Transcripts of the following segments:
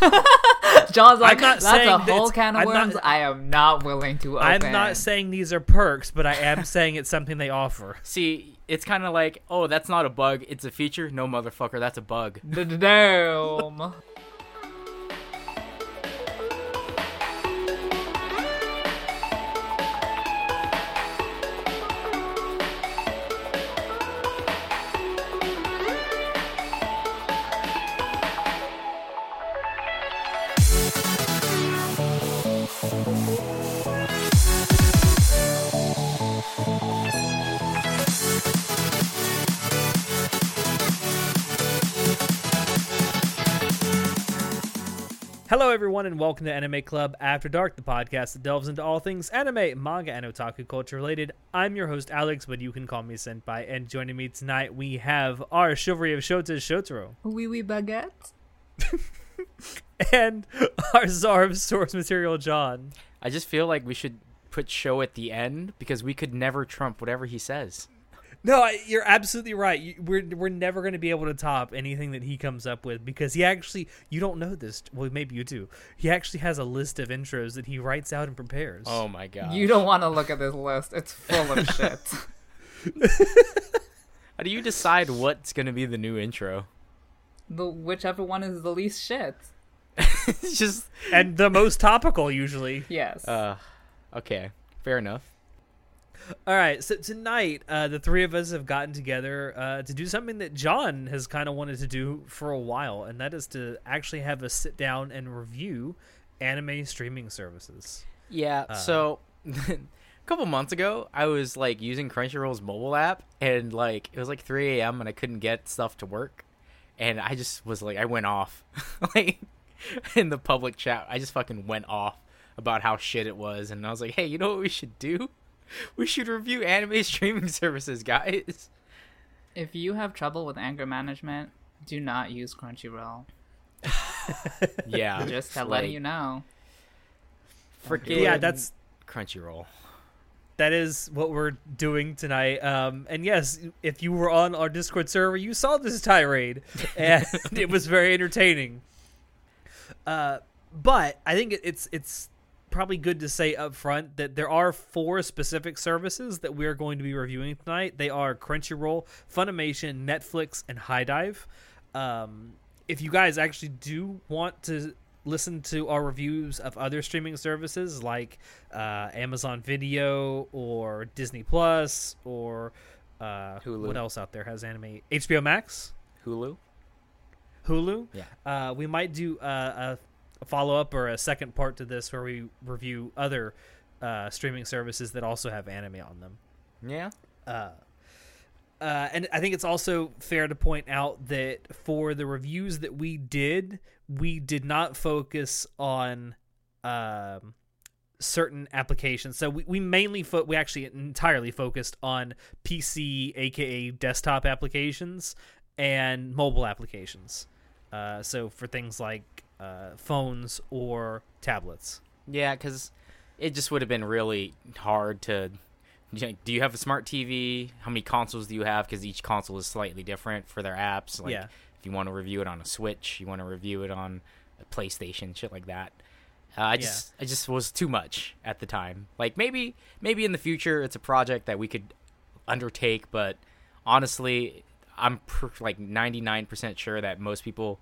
John's like, not that's a whole it's- can of I'm not- worms. I am not willing to open. I'm not saying these are perks, but I am saying it's something they offer. See, it's kind of like, oh, that's not a bug, it's a feature. No, motherfucker, that's a bug. Damn. Everyone, and welcome to Anime Club After Dark, the podcast that delves into all things anime, manga, and otaku culture related. I'm your host, Alex, but you can call me Senpai. And joining me tonight, we have our Chivalry of Shotas, Shotaro, Wee wee baguette. and our Czar of Source Material, John. I just feel like we should put show at the end because we could never trump whatever he says. No, I- you're absolutely right. You- We're we're never going to be able to top anything that he comes up with because he actually you don't know this. Well, maybe you do. He actually has a list of intros that he writes out and prepares. Oh my god. You don't want to look at this list. It's full of shit. How do you decide what's going to be the new intro? The whichever one is the least shit. it's just and the most topical usually. Yes. uh okay, fair enough. All right, so tonight uh, the three of us have gotten together uh, to do something that John has kind of wanted to do for a while, and that is to actually have us sit down and review anime streaming services. Yeah, Uh, so a couple months ago, I was like using Crunchyroll's mobile app, and like it was like 3 a.m. and I couldn't get stuff to work, and I just was like, I went off, like in the public chat, I just fucking went off about how shit it was, and I was like, hey, you know what we should do? We should review anime streaming services, guys. if you have trouble with anger management, do not use Crunchyroll. Yeah, Just to like, letting you know. Freaking Yeah, that's Crunchyroll. that is what we're doing tonight. Um, and yes, if you were on our Discord server, you saw this tirade, and it was very entertaining. Uh, but I think it- it's it's probably good to say up front that there are four specific services that we are going to be reviewing tonight. They are Crunchyroll, Funimation, Netflix, and HIDIVE. Um, if you guys actually do want to listen to our reviews of other streaming services like uh, Amazon Video or Disney Plus or uh, Hulu. what else out there has anime? HBO Max, Hulu. Hulu. Yeah. Uh, we might do uh, a, a follow up or a second part to this where we review other uh, streaming services that also have anime on them. Yeah. Uh, uh, and I think it's also fair to point out that for the reviews that we did, we did not focus on um, certain applications. So we, we mainly fo- we actually entirely focused on PC, aka desktop applications, and mobile applications. Uh, so for things like uh, phones or tablets. Yeah, because it just would have been really hard to. Do you have a smart TV? How many consoles do you have? Because each console is slightly different for their apps. Like, Yeah. if you want to review it on a Switch, you want to review it on a PlayStation, shit like that. Uh, I just, I just was too much at the time. Like maybe, maybe in the future, it's a project that we could undertake. But honestly, I'm pr- like 99% sure that most people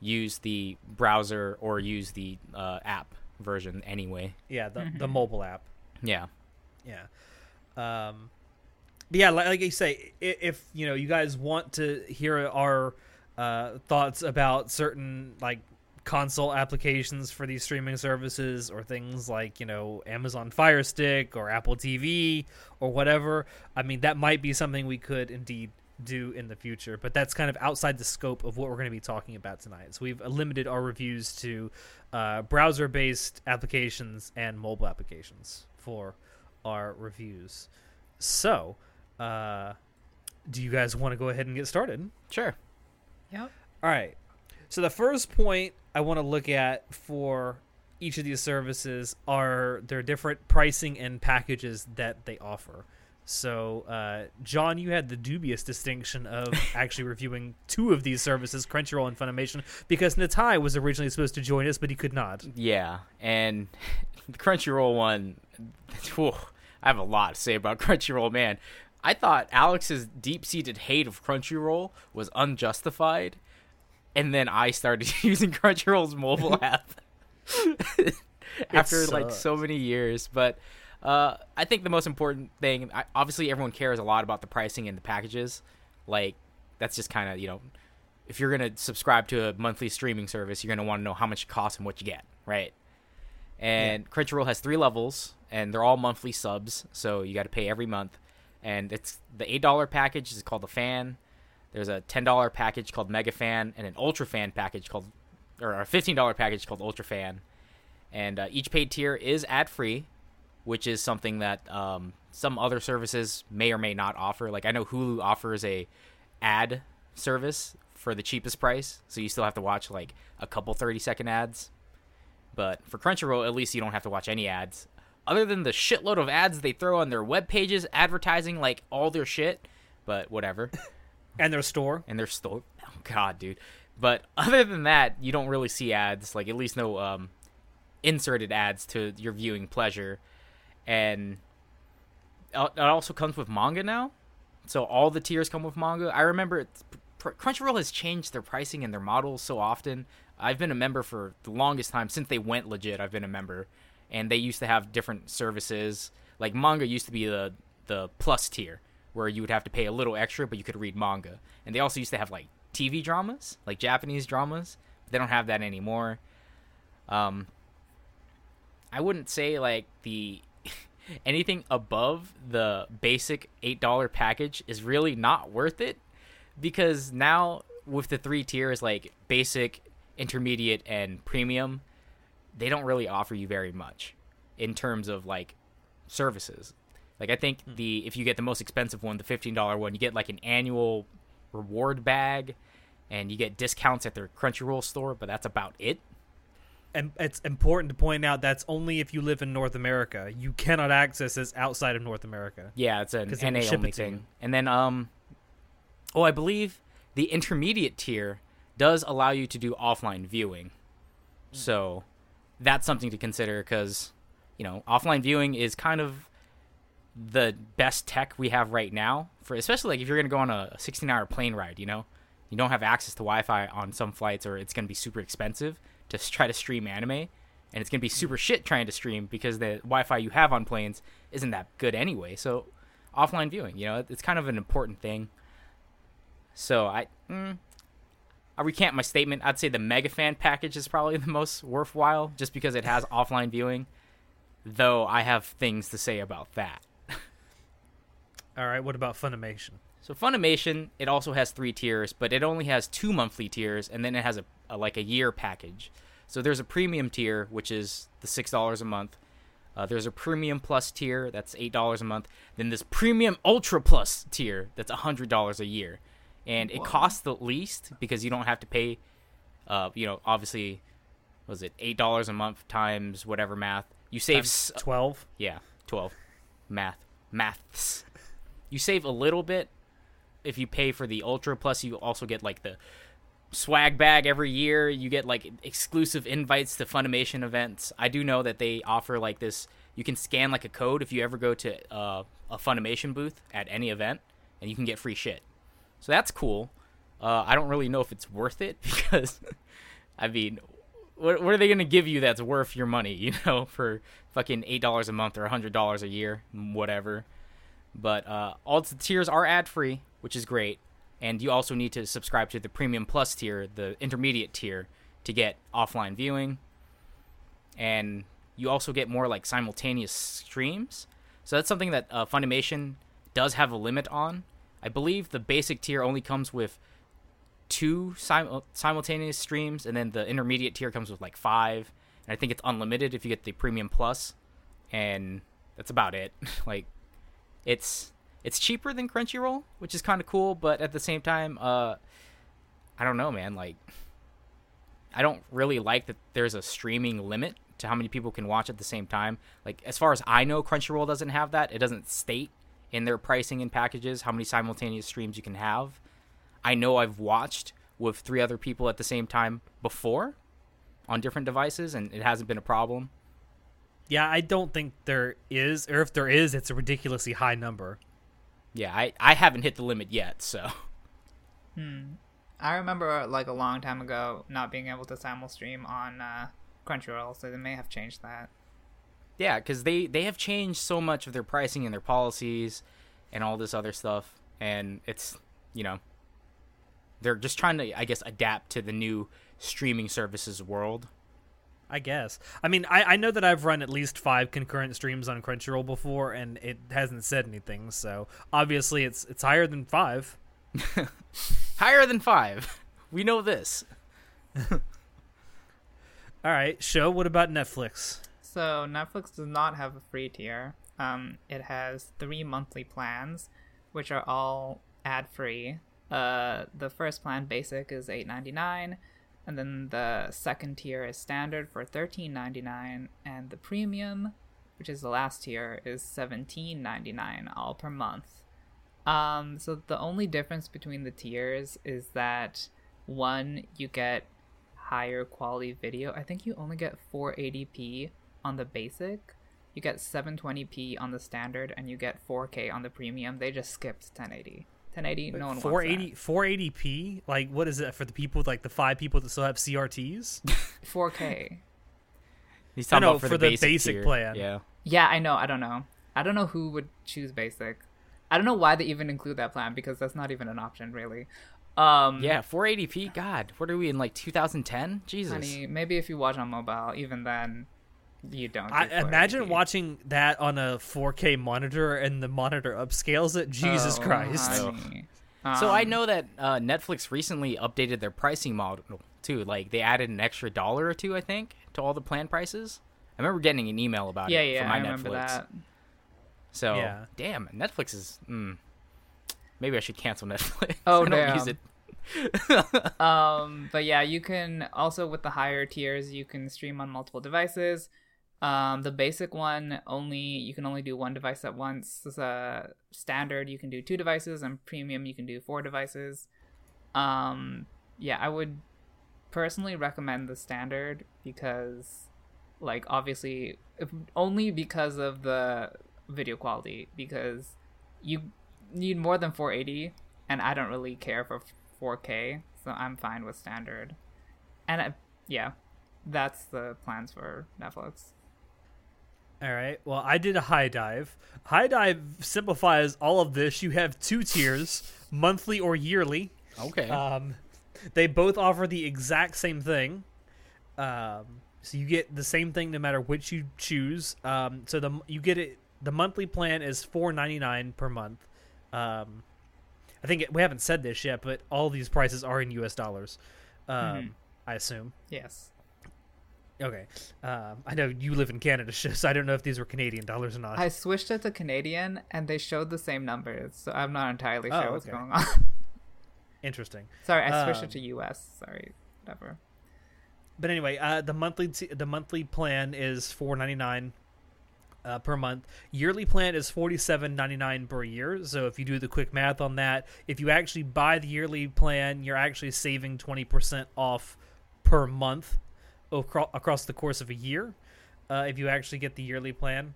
use the browser or use the uh, app version anyway. Yeah, the the mobile app. Yeah. Yeah. Um, but yeah, like, like you say, i- if you know you guys want to hear our uh, thoughts about certain like console applications for these streaming services or things like you know Amazon Fire Stick or Apple TV or whatever, I mean that might be something we could indeed do in the future, but that's kind of outside the scope of what we're going to be talking about tonight. So we've limited our reviews to uh, browser-based applications and mobile applications for our reviews. So, uh, do you guys want to go ahead and get started? Sure. Yep. All right. So the first point I want to look at for each of these services are their different pricing and packages that they offer. So, uh, John, you had the dubious distinction of actually reviewing two of these services, Crunchyroll and Funimation, because Natai was originally supposed to join us, but he could not. Yeah, and the Crunchyroll one, whew, I have a lot to say about Crunchyroll, man. I thought Alex's deep-seated hate of Crunchyroll was unjustified, and then I started using Crunchyroll's mobile app after like so many years. But uh, I think the most important thing, I, obviously, everyone cares a lot about the pricing and the packages. Like that's just kind of you know, if you're gonna subscribe to a monthly streaming service, you're gonna want to know how much it costs and what you get, right? And yeah. Crunchyroll has three levels, and they're all monthly subs, so you got to pay every month. And it's the eight dollar package is called the Fan. There's a ten dollar package called Mega Fan, and an Ultra Fan package called, or a fifteen dollar package called Ultra Fan. And uh, each paid tier is ad free, which is something that um, some other services may or may not offer. Like I know Hulu offers a ad service for the cheapest price, so you still have to watch like a couple 30 second ads. But for Crunchyroll, at least you don't have to watch any ads. Other than the shitload of ads they throw on their web pages advertising like all their shit, but whatever. and their store. And their store. Oh god, dude. But other than that, you don't really see ads, like at least no um, inserted ads to your viewing pleasure. And it also comes with manga now. So all the tiers come with manga. I remember Crunchyroll has changed their pricing and their models so often. I've been a member for the longest time since they went legit. I've been a member, and they used to have different services. Like manga used to be the the plus tier, where you would have to pay a little extra, but you could read manga. And they also used to have like TV dramas, like Japanese dramas. They don't have that anymore. Um, I wouldn't say like the anything above the basic eight dollar package is really not worth it because now with the three tiers like basic, intermediate, and premium, they don't really offer you very much in terms of like services. Like I think hmm. the if you get the most expensive one, the fifteen dollar one, you get like an annual reward bag, and you get discounts at their Crunchyroll store, but that's about it and it's important to point out that's only if you live in North America. You cannot access this outside of North America. Yeah, it's an NA only thing. And then, um, oh, I believe the intermediate tier does allow you to do offline viewing. Mm. So that's something to consider because, you know, offline viewing is kind of the best tech we have right now for especially like if you're going to go on a 16 hour plane ride, you know, you don't have access to Wi-Fi on some flights or it's going to be super expensive to try to stream anime, and it's gonna be super shit trying to stream because the Wi-Fi you have on planes isn't that good anyway. So offline viewing, you know, it's kind of an important thing. So I, mm, I recant my statement. I'd say the Mega Fan package is probably the most worthwhile, just because it has offline viewing. Though I have things to say about that. All right, what about Funimation? So Funimation, it also has three tiers, but it only has two monthly tiers, and then it has a, a like a year package. So there's a premium tier, which is the six dollars a month. Uh, there's a premium plus tier that's eight dollars a month. Then this premium ultra plus tier that's hundred dollars a year, and it costs the least because you don't have to pay. Uh, you know, obviously, was it eight dollars a month times whatever math? You save twelve. Yeah, twelve. Math, maths. You save a little bit if you pay for the Ultra Plus, you also get like the swag bag every year. You get like exclusive invites to Funimation events. I do know that they offer like this. You can scan like a code if you ever go to uh, a Funimation booth at any event, and you can get free shit. So that's cool. Uh, I don't really know if it's worth it because, I mean, what, what are they to give you that's worth your money? You know, for fucking eight dollars a month or hundred dollars a year, whatever. But uh, all the tiers are ad free, which is great. And you also need to subscribe to the Premium Plus tier, the intermediate tier, to get offline viewing. And you also get more like simultaneous streams. So that's something that uh, Funimation does have a limit on. I believe the basic tier only comes with two sim- simultaneous streams, and then the intermediate tier comes with like five. And I think it's unlimited if you get the Premium plus. Plus, and that's about it. like, it's it's cheaper than Crunchyroll, which is kind of cool, but at the same time, uh, I don't know, man. Like, I don't really like that there's a streaming limit to how many people can watch at the same time. Like, as far as I know, Crunchyroll doesn't have that. It doesn't state in their pricing and packages how many simultaneous streams you can have. I know I've watched with three other people at the same time before on different devices, and it hasn't been a problem. Yeah, I don't think there is, or if there is, it's a ridiculously high number. Yeah, I, I haven't hit the limit yet, so. Hmm. I remember like a long time ago not being able to simul stream on uh, Crunchyroll, so they may have changed that. Yeah, because they they have changed so much of their pricing and their policies, and all this other stuff, and it's you know, they're just trying to I guess adapt to the new streaming services world. I guess. I mean, I, I know that I've run at least five concurrent streams on Crunchyroll before, and it hasn't said anything. So obviously, it's it's higher than five. Higher than five. We know this. All right, show. What about Netflix? So Netflix does not have a free tier. Um, it has three monthly plans, which are all ad free. Uh, the first plan, basic, is eight ninety nine, and then the second tier is standard for thirteen ninety nine, and the premium, which is the last tier, is seventeen ninety nine all per month. Um, so the only difference between the tiers is that one you get higher quality video. I think you only get 480p on the basic. You get 720p on the standard, and you get 4K on the premium. They just skipped 1080. 1080, no one 480 wants 480p. Like, what is it for the people? Like the five people that still have CRTs? 4K. He's talking know, about for, for the, the basic tier. plan. Yeah. Yeah, I know. I don't know. I don't know who would choose basic. I don't know why they even include that plan because that's not even an option, really. Um, Yeah, 480p. God, what are we in like 2010? Jesus. Honey, maybe if you watch on mobile, even then, you don't. I imagine 480p. watching that on a 4K monitor and the monitor upscales it. Jesus Oh, Christ. honey. So I Um, know that uh, Netflix recently updated their pricing model too. Like they added an extra dollar or two, I think, to all the plan prices. I remember getting an email about Yeah, it yeah, from my I remember Netflix. that. So Yeah. damn, Netflix is. Mm, maybe I should cancel Netflix. Oh, I don't use it. um but yeah you can also with the higher tiers you can stream on multiple devices um the basic one only you can only do one device at once this is a standard you can do two devices and premium you can do four devices um yeah i would personally recommend the standard because like obviously if, only because of the video quality because you need more than 480 and i don't really care for 4K, so I'm fine with standard. And uh, yeah, that's the plans for Netflix. All right. Well, I did a HIDIVE. High dive simplifies all of this. You have two tiers, monthly or yearly. Okay. Um, they both offer the exact same thing. Um, so you get the same thing no matter which you choose. Um, so the you get it. The monthly plan is four ninety nine per month. Um, I think it, we haven't said this yet, but all these prices are in U.S. dollars. Um, Mhm. I assume. Yes. Okay. Um, I know you live in Canada, so I don't know if these were Canadian dollars or not. I switched it to Canadian and they showed the same numbers, so I'm not entirely Oh, sure what's okay. going on. Interesting. Sorry, I switched Um, it to US. Sorry, whatever. But anyway, uh, the monthly t- the monthly plan is four ninety nine uh, per month. Yearly plan is forty seven ninety nine per year. So if you do the quick math on that, if you actually buy the yearly plan, you're actually saving twenty percent off per month across the course of a year. Uh, if you actually get the yearly plan,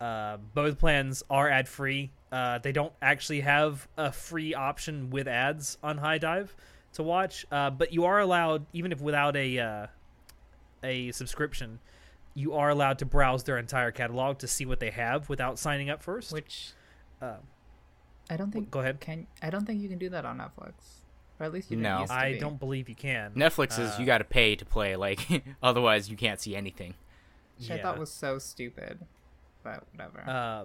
uh, both plans are ad free. Uh, they don't actually have a free option with ads on HIDIVE to watch, uh, but you are allowed, even if without a uh, a subscription, you are allowed to browse their entire catalog to see what they have without signing up first. Which Uh, I don't think go ahead. Can I don't think you can do that on Netflix, or at least you No. didn't used to I be. don't believe you can. Netflix is uh, you got to pay to play. Like otherwise, you can't see anything. Which I thought was so stupid, but whatever. uh,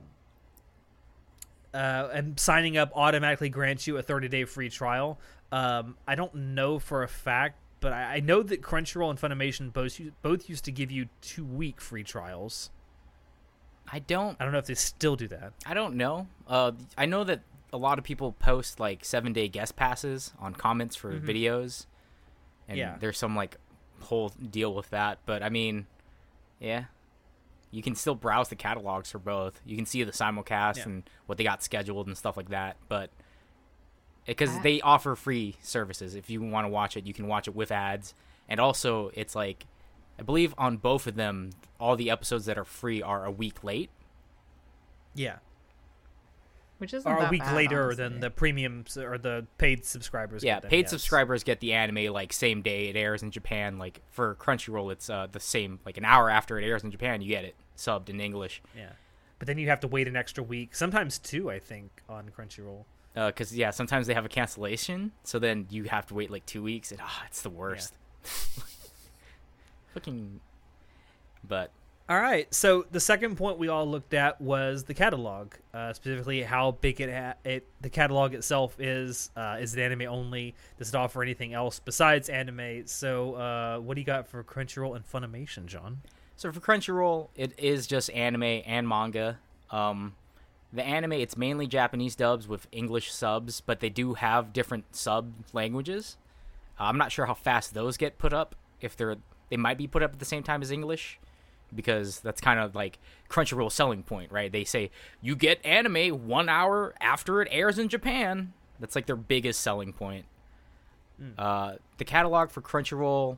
uh, and signing up automatically grants you a 30 day free trial. Um, I don't know for a fact, but I, I know that Crunchyroll and Funimation both both used to give you two week free trials. I don't. I don't know if they still do that. I don't know. Uh, I know that a lot of people post like seven day guest passes on comments for Mhm. videos, and Yeah. there's some like whole deal with that. But I mean, yeah, you can still browse the catalogs for both. You can see the simulcast Yeah. and what they got scheduled and stuff like that. But because I- they offer free services, if you want to watch it, you can watch it with ads. And also, it's like I believe on both of them, all the episodes that are free are a week late. Yeah, which isn't or a that week bad, later than the premium or the paid subscribers. Yeah, get them, paid yes. subscribers get the anime like same day it airs in Japan. Like for Crunchyroll, it's uh, the same like an hour after it airs in Japan, you get it subbed in English. Yeah, but then you have to wait an extra week, sometimes two, I think, on Crunchyroll. because yeah, sometimes they have a cancellation, so then you have to wait like two weeks, and ah, it's the worst. Fucking, but All right. So the second point we all looked at was the catalog, uh, specifically how big it, ha- it the catalog itself is. Uh, is it anime only? Does it offer anything else besides anime? So uh, what do you got for Crunchyroll and Funimation, John? so for Crunchyroll, it is just anime and manga. Um, the anime it's mainly Japanese dubs with English subs, but they do have different sub languages. Uh, I'm not sure how fast those get put up. If they're they might be put up at the same time as English, because that's kind of like Crunchyroll's selling point, right? They say you get anime one hour after it airs in Japan. That's like their biggest selling point. Uh, the catalog for Crunchyroll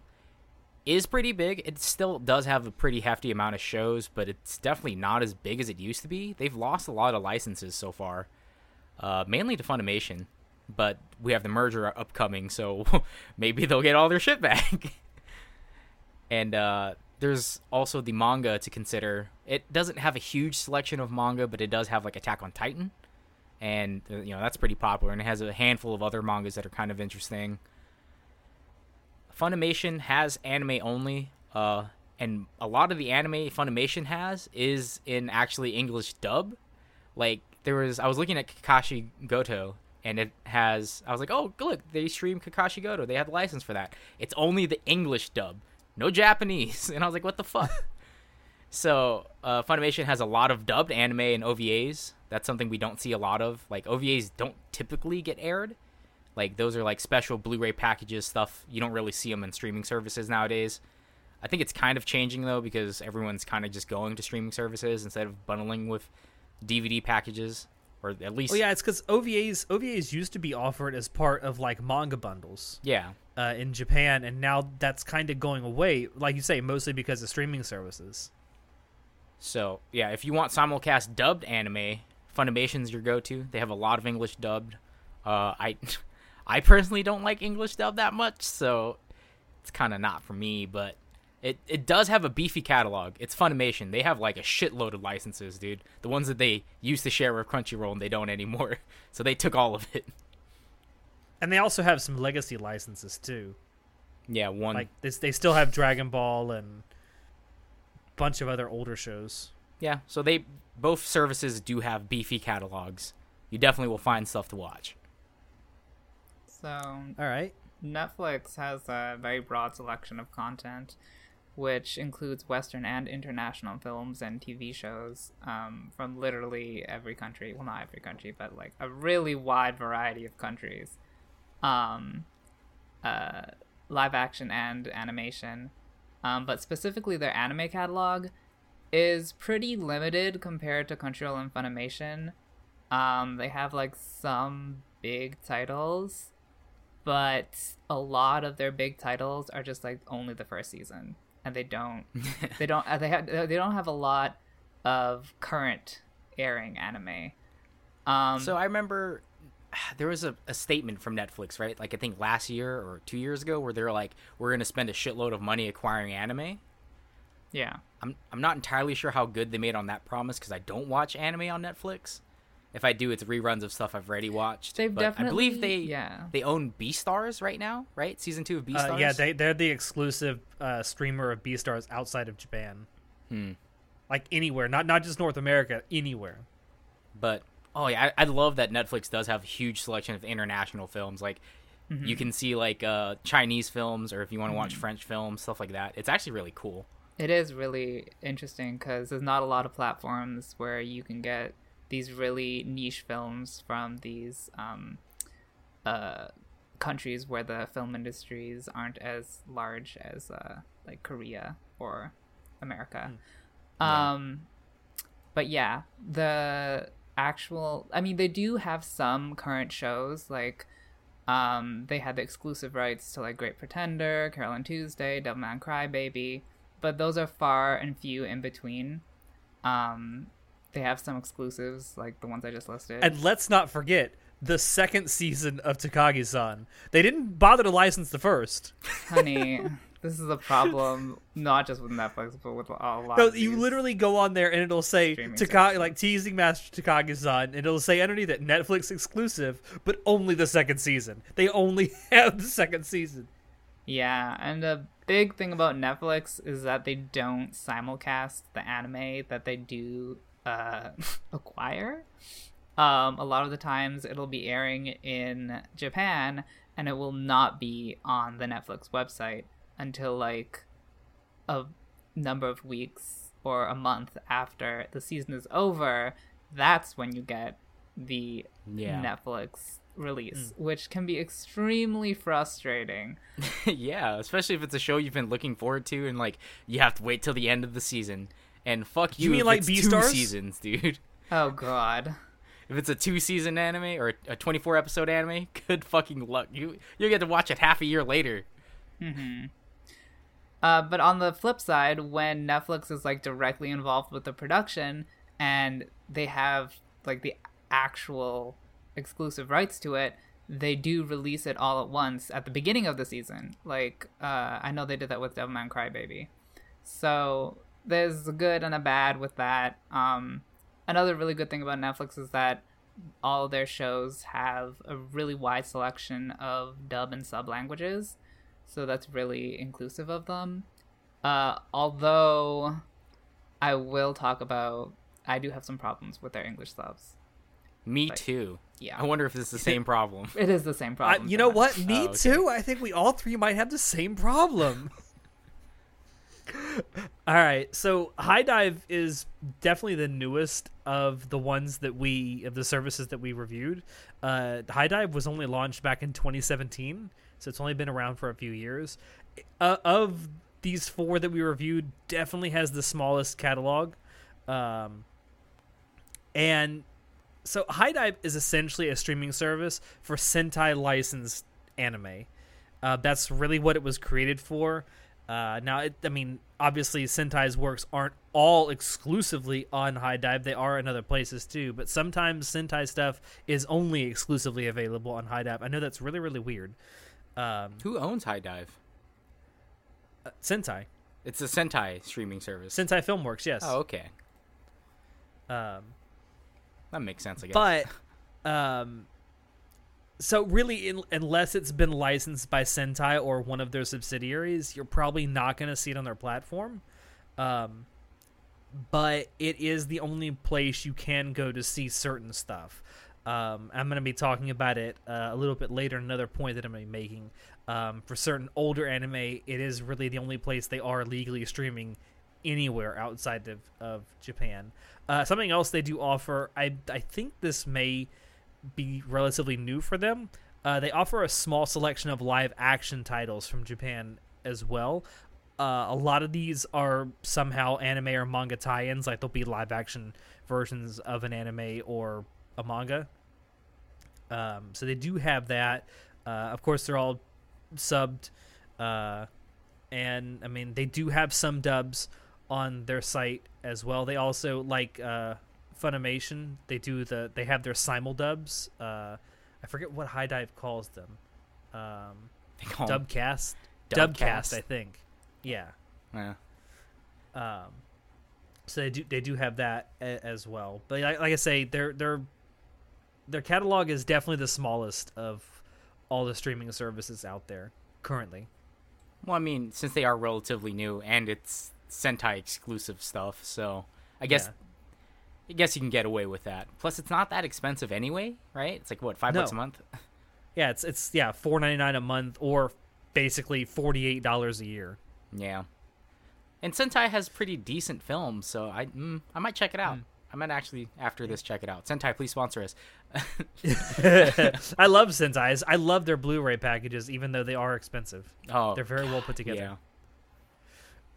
is pretty big. It still does have a pretty hefty amount of shows, but it's definitely not as big as it used to be. They've lost a lot of licenses so far, uh, mainly to Funimation. But we have the merger upcoming, so maybe they'll get all their shit back. and uh, there's also the manga to consider. It doesn't have a huge selection of manga, but it does have like Attack on Titan, and uh, you know that's pretty popular. And it has a handful of other mangas that are kind of interesting. Funimation has anime only, uh, and a lot of the anime Funimation has is in actually English dub. Like there was, I was looking at Kakashi Goto, and it has. I was like, oh, look, they stream Kakushigoto. They have the license for that. It's only the English dub, no Japanese. And I was like, what the fuck? so uh, Funimation has a lot of dubbed anime and OVAs. That's something we don't see a lot of. Like OVAs don't typically get aired. Like those are like special Blu-ray packages stuff. You don't really see them in streaming services nowadays. I think it's kind of changing though because everyone's kind of just going to streaming services instead of bundling with DVD packages or at least Oh yeah, it's because OVAs OVAs used to be offered as part of like manga bundles yeah. Uh, in Japan, and now that's kind of going away. Like you say, mostly because of streaming services. So yeah, if you want simulcast dubbed anime, Funimation's your go-to. They have a lot of English dubbed. Uh, I, I personally don't like English dubbed that much, so it's kind of not for me. But it it does have a beefy catalog. It's Funimation. They have like a shitload of licenses, dude. The ones that they used to share with Crunchyroll and they don't anymore. So they took all of it. And they also have some legacy licenses too. Yeah, one. Like this, they still have Dragon Ball and a bunch of other older shows. yeah, so they both services do have beefy catalogs. You definitely will find stuff to watch. So All right. Netflix has a very broad selection of content, which includes Western and international films and TV shows um, from literally every country. Well, not every country, but like a really wide variety of countries. Um, uh, live action and animation. Um, but specifically, their anime catalog is pretty limited compared to Crunchyroll and Funimation. Um, they have like some big titles, but a lot of their big titles are just like only the first season, and they don't they don't uh, they have they don't have a lot of current airing anime. Um, So I remember there was a, a statement from Netflix, right? Like I think last year or two years ago, where they're like, "We're going to spend a shitload of money acquiring anime." yeah, I'm I'm not entirely sure how good they made on that promise because I don't watch anime on Netflix. If I do, it's reruns of stuff I've already watched. They've but I believe they definitely- yeah. they own Beastars right now, right? Season two of Uh, Beastars. yeah, they they're the exclusive uh, streamer of Beastars outside of Japan. Hmm. Like anywhere, not not just North America, anywhere. But oh yeah, I, I love that Netflix does have a huge selection of international films. Like Mm-hmm. you can see like uh, Chinese films, or if you want to watch French films, stuff like that. It's actually really cool. It is really interesting because there's not a lot of platforms where you can get these really niche films from these um, uh, countries where the film industries aren't as large as uh, like Korea or America. Yeah. Um, but yeah, the actual. I mean, they do have some current shows like. Um, they had the exclusive rights to like Great Pretender, Carol and Tuesday, Devilman Crybaby, but those are far and few in between. Um, they have some exclusives like the ones I just listed. And let's not forget the second season of Takagi-san. They didn't bother to license the first. Honey, this is a problem not just with Netflix, but with a lot. No, you literally go on there and it'll say Takagi, like teasing Master Takagi-san, and it'll say underneath it Netflix exclusive, but only the second season. They only have the second season. Yeah, and the big thing about Netflix is that they don't simulcast the anime that they do uh, acquire. Um, a lot of the times it'll be airing in Japan and it will not be on the Netflix website until like a number of weeks or a month after the season is over. That's when you get the Yeah. Netflix release, mm. which can be extremely frustrating. yeah, especially if it's a show you've been looking forward to, and like you have to wait till the end of the season. And fuck you, You mean if like it's Beastars? two seasons, dude. Oh god. If it's a two season anime or a 24 episode anime, good fucking luck. You you get to watch it half a year later. Mm-hmm. Uh, but on the flip side, when Netflix is like directly involved with the production and they have like the actual exclusive rights to it, they do release it all at once at the beginning of the season. Like uh, I know they did that with Devilman Crybaby. So there's a good and a bad with that. Um, another really good thing about Netflix is that all their shows have a really wide selection of dub and sub languages so that's really inclusive of them. Uh, although I will talk about, I do have some problems with their English subs. Me Like, too. yeah. I wonder if it's the same problem. It is the same I, problem. you know them. what? Me Oh, okay. too. I think we all three might have the same problem. all right, so HIDIVE is definitely the newest of the ones that we of the services that we reviewed. Uh, HIDIVE was only launched back in 2017, so it's only been around for a few years. Uh, of these four that we reviewed, definitely has the smallest catalog, um, and so HIDIVE is essentially a streaming service for Sentai licensed anime. Uh, that's really what it was created for. Uh, now, it, I mean, obviously, Sentai's works aren't all exclusively on HIDIVE. They are in other places too. But sometimes Sentai stuff is only exclusively available on HIDIVE. I know that's really, really weird. Um, Who owns HIDIVE? uh, Sentai, It's a Sentai streaming service. Sentai Filmworks, yes. oh, okay. Um, That makes sense, I guess. but um so really in, unless it's been licensed by sentai or one of their subsidiaries you're probably not going to see it on their platform um but it is the only place you can go to see certain stuff um, i'm going to be talking about it uh, a little bit later another point that i'm going to be making um, for certain older anime it is really the only place they are legally streaming anywhere outside of, of Japan. Uh, something else they do offer, I I think this may be relatively new for them. Uh, they offer a small selection of live action titles from Japan as well. Uh, a lot of these are somehow anime or manga tie-ins, like there'll be live action versions of an anime or a manga. Um, so they do have that. Uh, of course, they're all subbed, uh, and I mean they do have some dubs on their site as well. They also like uh, Funimation. They do the they have their simul dubs. Uh, I forget what HIDIVE calls them. Um, They call Dubcast. Dubcast. Dubcast, I think. Yeah. Yeah. Um, so they do they do have that a, as well. But like, like I say, their their their catalog is definitely the smallest of all the streaming services out there currently. Well, I mean, since they are relatively new and it's Sentai exclusive stuff, so I guess Yeah. I guess you can get away with that. Plus, it's not that expensive anyway, right? It's like what five No. bucks a month. Yeah, it's it's yeah four ninety nine a month or basically forty eight dollars a year. Yeah. And Sentai has pretty decent films, so I mm, I might check it out. I might actually after this check it out. Sentai, please sponsor us. I love Sentai's. I love their Blu-ray packages, even though they are expensive. Oh, They're very well put together.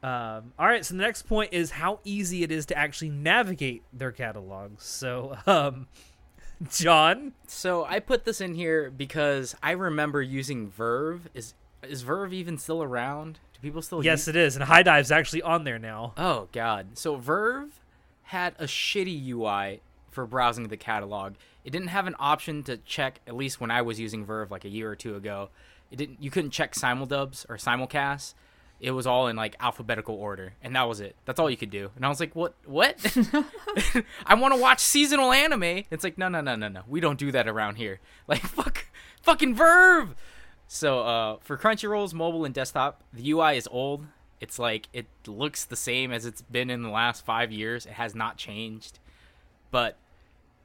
yeah. Um, all right, so the next point is how easy it is to actually navigate their catalogs. So, um, John, So I put this in here because I remember using VRV. Is is VRV even still around? Do people still? yes, use- it is, and HIDIVE's actually on there now. Oh God! So VRV had a shitty UI for browsing the catalog. It didn't have an option to check. At least when I was using VRV like a year or two ago, it didn't. You couldn't check simuldubs or simulcasts. It was all in like alphabetical order, and that was it. That's all you could do. And I was like, "What? What? I want to watch seasonal anime." It's like, no, no, no, no, no. We don't do that around here. Like, fuck, fucking VRV. So uh, for Crunchyroll's mobile and desktop, the UI is old. It's like it looks the same as it's been in the last five years. It has not changed, but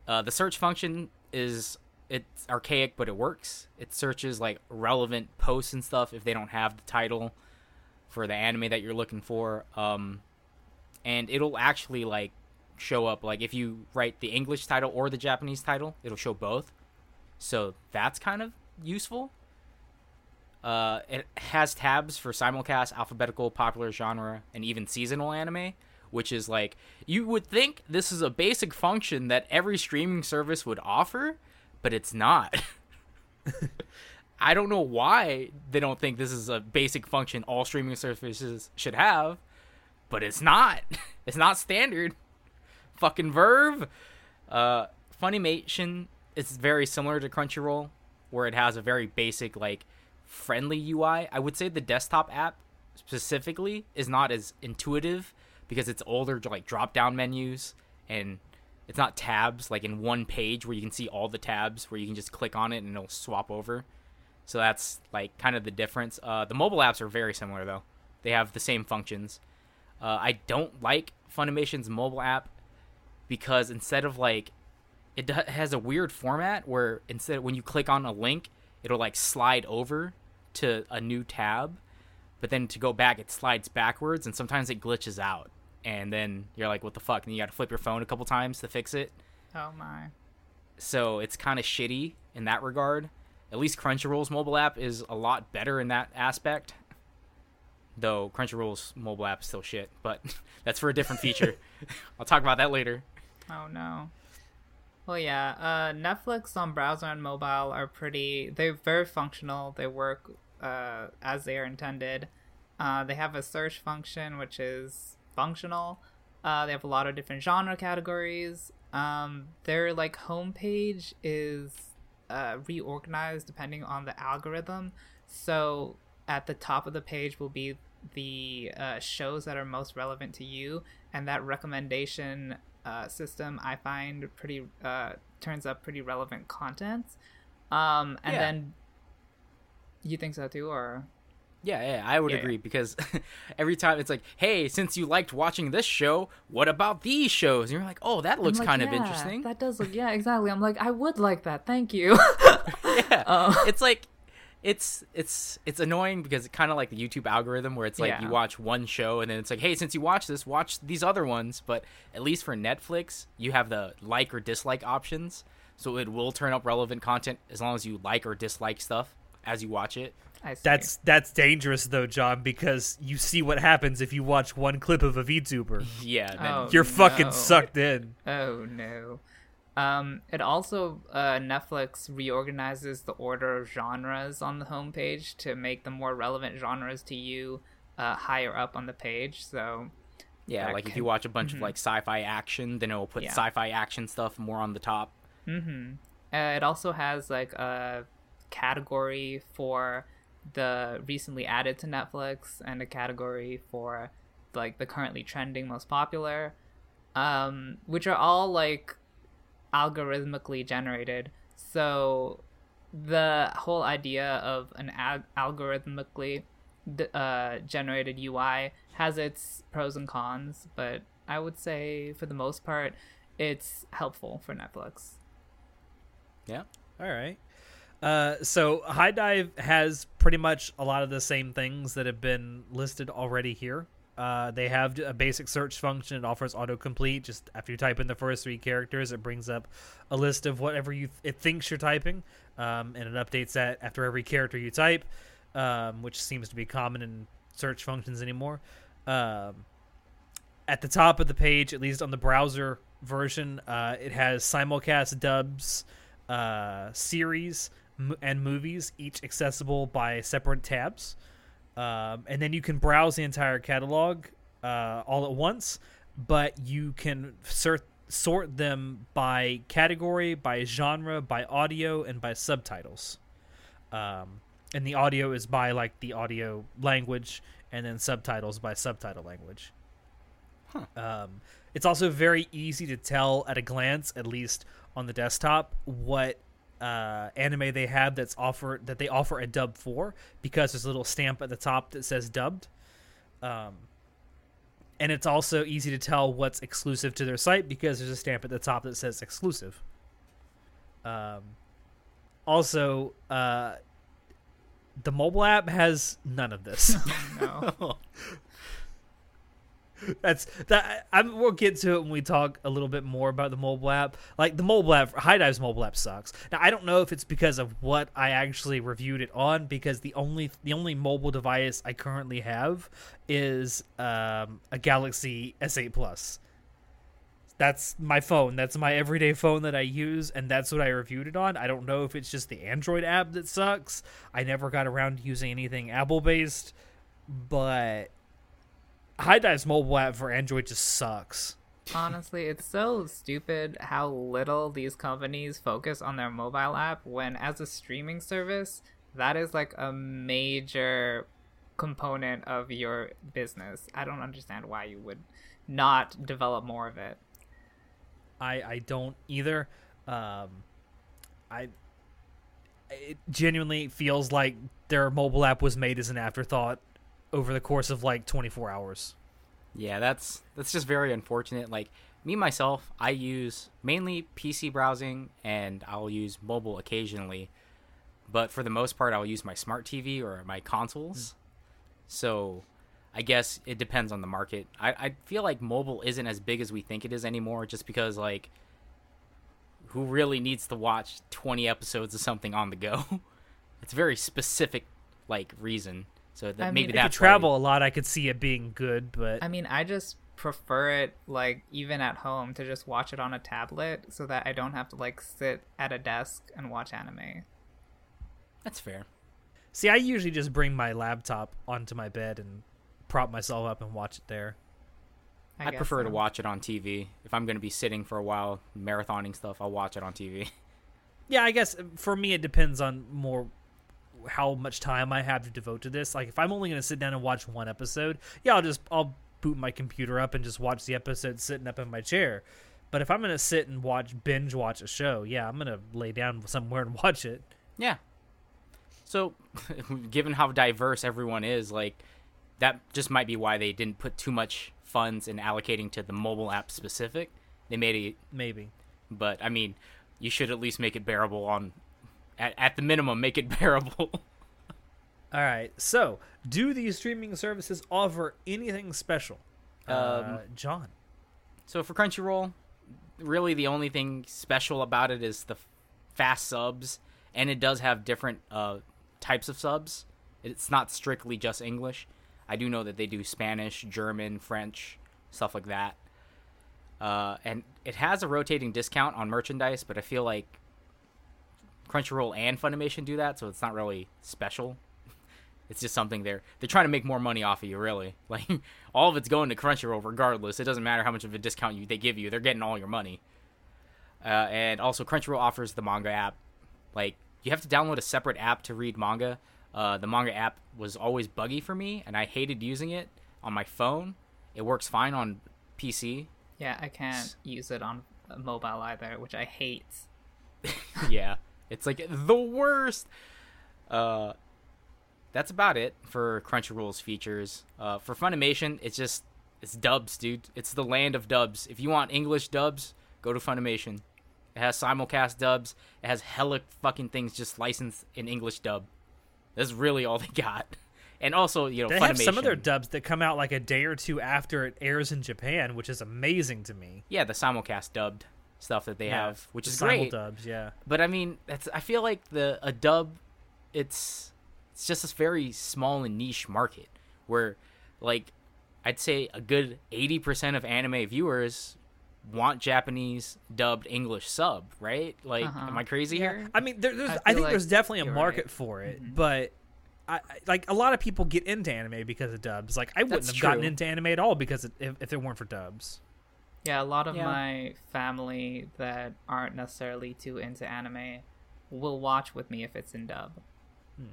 uh, the search function is it's archaic, but it works. It searches like relevant posts and stuff if they don't have the title for the anime that you're looking for. Um, and it'll actually like show up like if you write the English title or the Japanese title, it'll show both. So that's kind of useful. Uh, it has tabs for simulcast, alphabetical, popular genre, and even seasonal anime, which is like you would think this is a basic function that every streaming service would offer, but it's not. I don't know why they don't think this is a basic function all streaming services should have, but it's not. It's not standard. Fucking VRV. Uh, Funimation is very similar to Crunchyroll, where it has a very basic like friendly UI. I would say the desktop app specifically is not as intuitive because it's older like drop down menus and it's not tabs like in one page where you can see all the tabs where you can just click on it and it'll swap over. So that's like kind of the difference. Uh, the mobile apps are very similar though. They have the same functions. Uh, I don't like Funimation's mobile app because instead of like it has a weird format where instead when you click on a link, it'll like slide over to a new tab, but then to go back it slides backwards and sometimes it glitches out. And then you're like, what the fuck? And you got to flip your phone a couple times to fix it. Oh my. So it's kind of shitty in that regard. At least Crunchyroll's mobile app is a lot better in that aspect. Though Crunchyroll's mobile app is still shit, but that's for a different feature. I'll talk about that later. Oh no. Well, yeah. Uh, Netflix on browser and mobile are pretty. They're very functional. They work uh, as they are intended. Uh, they have a search function which is functional. Uh, they have a lot of different genre categories. Um, their like homepage is uh, reorganized depending on the algorithm. So at the top of the page will be the uh, shows that are most relevant to you, and that recommendation uh, system I find pretty uh, turns up pretty relevant content. Um, and Yeah. then you think so too, or Yeah, yeah, I would Yeah, agree because every time it's like, "Hey, since you liked watching this show, what about these shows?" And you're like, "Oh, that looks like, kind of interesting." That does look yeah, exactly. I'm like, I would like that. Thank you. yeah, Oh. it's like it's it's it's annoying because it's kind of like the YouTube algorithm where it's like you watch one show and then it's like, "Hey, since you watch this, watch these other ones." But at least for Netflix, you have the like or dislike options, so it will turn up relevant content as long as you like or dislike stuff as you watch it. I see. That's that's dangerous though, John, because you see what happens if you watch one clip of a VTuber. Yeah, then Oh, You're fucking sucked in. Oh no. Um, it also uh, Netflix reorganizes the order of genres on the homepage to make the more relevant genres to you uh, higher up on the page. So Yeah, like if you watch a bunch of like sci-fi action, then it will put Yeah. sci-fi action stuff more on the top. Mm-hmm. Uh, it also has like a category for the recently added to Netflix and a category for like the currently trending most popular, um, which are all like algorithmically generated. So the whole idea of an ag- algorithmically uh, generated UI has its pros and cons, but I would say for the most part, it's helpful for Netflix. Yeah. All right. Uh, so HIDIVE has pretty much a lot of the same things that have been listed already here. Uh, they have a basic search function. It offers autocomplete. Just after you type in the first three characters, it brings up a list of whatever you it thinks you're typing, um, and it updates that after every character you type, um, which seems to be common in search functions anymore. Um, at the top of the page, at least on the browser version, uh, it has simulcast dubs, uh, series, m- and movies, each accessible by separate tabs. Um, and then you can browse the entire catalog uh, all at once, but you can sort sort them by category, by genre, by audio, and by subtitles. Um, and the audio is by like the audio language, and then subtitles by subtitle language. Um, it's also very easy to tell at a glance, at least on the desktop, what uh, anime they have that's offered that they offer a dub for because there's a little stamp at the top that says dubbed. Um, and it's also easy to tell what's exclusive to their site because there's a stamp at the top that says exclusive. Um, also, uh, the mobile app has none of this. No. That's that. I, we'll get to it when we talk a little bit more about the mobile app. Like the mobile app, HIDIVE's mobile app sucks. Now I don't know if it's because of what I actually reviewed it on, because the only the only mobile device I currently have is um, a Galaxy S8 Plus. That's my phone. That's my everyday phone that I use, and that's what I reviewed it on. I don't know if it's just the Android app that sucks. I never got around to using anything Apple based, but HIDIVE's mobile app for Android just sucks. Honestly, it's so stupid how little these companies focus on their mobile app when, as a streaming service, that is like a major component of your business. I don't understand why you would not develop more of it. I I don't either. Um, I it genuinely feels like their mobile app was made as an afterthought over the course of like 24 hours. Yeah, that's that's just very unfortunate. Like me myself, I use mainly PC browsing and I'll use mobile occasionally. But for the most part, I'll use my smart TV or my consoles. Mm. So I guess it depends on the market. I, I feel like mobile isn't as big as we think it is anymore just because like who really needs to watch 20 episodes of something on the go? it's a very specific like reason. So that I mean, maybe if If you that's why- travel a lot, I could see it being good, but I mean, I just prefer it like even at home to just watch it on a tablet so that I don't have to like sit at a desk and watch anime. That's fair. see, I usually just bring my laptop onto my bed and prop myself up and watch it there. I, I, guess prefer to watch it on TV. If I'm going to be sitting for a while marathoning stuff, I'll watch it on TV. Yeah, I guess uh, for me it depends on more how much time I have to devote to this. Like if I'm only going to sit down and watch one episode, yeah, I'll just I'll boot my computer up and just watch the episode sitting up in my chair. But if I'm going to sit and watch binge watch a show, yeah, I'm going to lay down somewhere and watch it. yeah. So, given how diverse everyone is, like that just might be why they didn't put too much funds in allocating to the mobile app specific. They made it, Maybe. but I mean, you should at least make it bearable on at, at the minimum make it bearable. All right. So, do these streaming services offer anything special? uh, Um, John. So for Crunchyroll, really the only thing special about it is the fast subs, and it does have different uh, types of subs. It's not strictly just English. I do know that they do Spanish, German, French, stuff like that. Uh, and it has a rotating discount on merchandise, but I feel like Crunchyroll and Funimation do that, so it's not really special. It's just something they're they're trying to make more money off of you, really. Like all of it's going to Crunchyroll, regardless. It doesn't matter how much of a discount you they give you; they're getting all your money. Uh, and also, Crunchyroll offers the manga app. Like you have to download a separate app to read manga. Uh, the manga app was always buggy for me, and I hated using it on my phone. It works fine on PC. Yeah, I can't use it on mobile either, which I hate. yeah, it's like the worst. Uh, that's about it for Crunchyroll's features. Uh, for Funimation, it's just it's dubs, dude. It's the land of dubs. If you want English dubs, go to Funimation. It has simulcast dubs. It has hella fucking things just licensed in English dub. That's really all they got. And also, you know, They Funimation. have some of their dubs that come out like a day or two after it airs in Japan, which is amazing to me. yeah, the simulcast dubbed stuff that they Yeah, have, which is great. Dubs, yeah. But I mean, that's I feel like the a dub, it's it's just this very small and niche market where, like, I'd say a good 80% of anime viewers want Japanese dubbed English sub, right? Like, Uh-huh. am I crazy here? I mean, there, there's. I I, think like there's definitely a market right. for it, Mhm. but I, I- like a lot of people get into anime because of dubs. Like I wouldn't That's have gotten into anime at all because it, if, if it weren't for dubs. Yeah, a lot of Yeah. my family that aren't necessarily too into anime will watch with me if it's in dub. Hmm.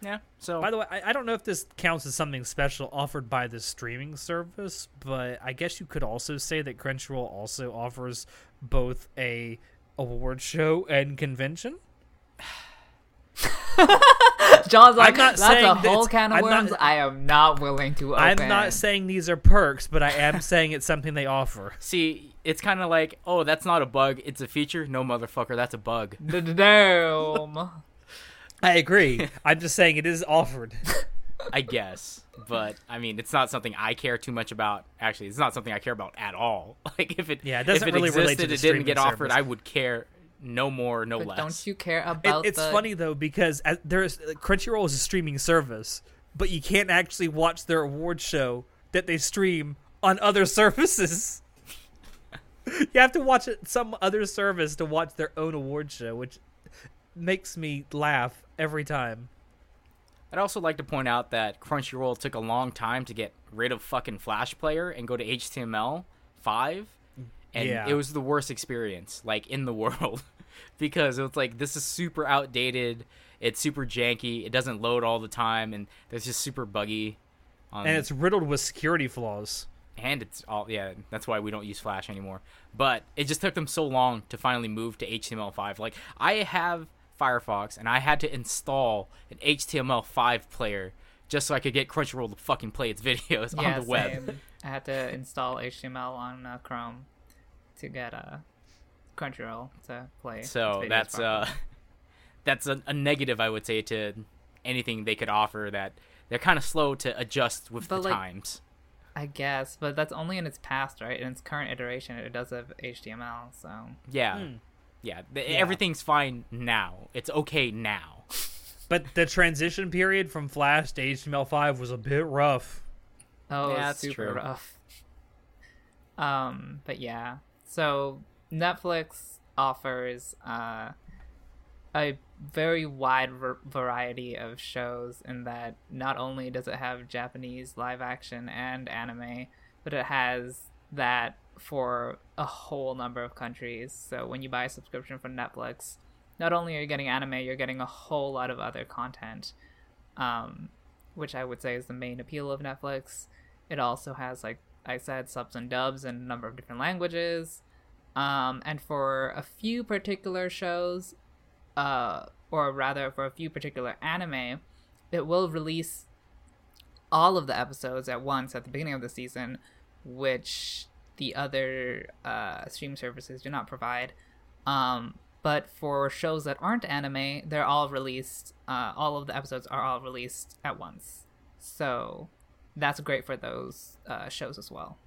Yeah. So By the way, I, I don't know if this counts as something special offered by the streaming service, but I guess you could also say that Crunchyroll also offers both a award show and convention. John's like, not that's a whole it's- can of I'm not- worms I am not willing to open. I'm not saying these are perks, but I am saying it's something they offer. see, it's kind of like, oh, that's not a bug, it's a feature. No, motherfucker, that's a bug. Damn. I agree. I'm just saying it is offered. I guess. But I mean, it's not something I care too much about. Actually, it's not something I care about at all. Like if it Yeah, it doesn't if it really relate to existed, the it didn't streaming get offered. I would care no more, no But less. don't you care It, about it's the... funny though because as, there's Crunchyroll is a streaming service, but you can't actually watch their award show that they stream on other services. you have to watch it some other service to watch their own award show, which makes me laugh every time. I'd also like to point out that Crunchyroll took a long time to get rid of fucking Flash Player and go to HTML five, and Yeah. it was the worst experience like in the world because it was like this is super outdated. It's super janky. It doesn't load all the time, and it's just super buggy. On, And it's riddled with security flaws. and it's all yeah that's why we don't use flash anymore but it just took them so long to finally move to html5 like i have firefox and i had to install an html5 player just so i could get crunchyroll to fucking play its videos yeah, on the web same. I had to install HTML on uh, Chrome to get uh, Crunchyroll to play. so that's uh that's a, a negative i would say to anything they could offer that they're kind of slow to adjust with But, the like, times I guess, but that's only in its past, right? In its current iteration, it does have HTML, so yeah Hmm. yeah, th- Yeah. everything's fine now it's okay now But the transition period from Flash to HTML5 was a bit rough. Oh, Yeah, that's super true. rough. Um, but yeah. So Netflix offers uh, a very wide ver- variety of shows in that not only does it have Japanese live action and anime, but it has that for a whole number of countries. So when you buy a subscription for Netflix, not only are you getting anime, you're getting a whole lot of other content. Um, which I would say is the main appeal of Netflix. It also has, like I said, subs and dubs in a number of different languages. Um, and for a few particular shows, uh, or rather for a few particular anime, it will release all of the episodes at once at the beginning of the season, which the other uh, stream services do not provide. Um, but for shows that aren't anime, they're all released. Uh, all of the episodes are all released at once, so that's great for those uh, shows as well.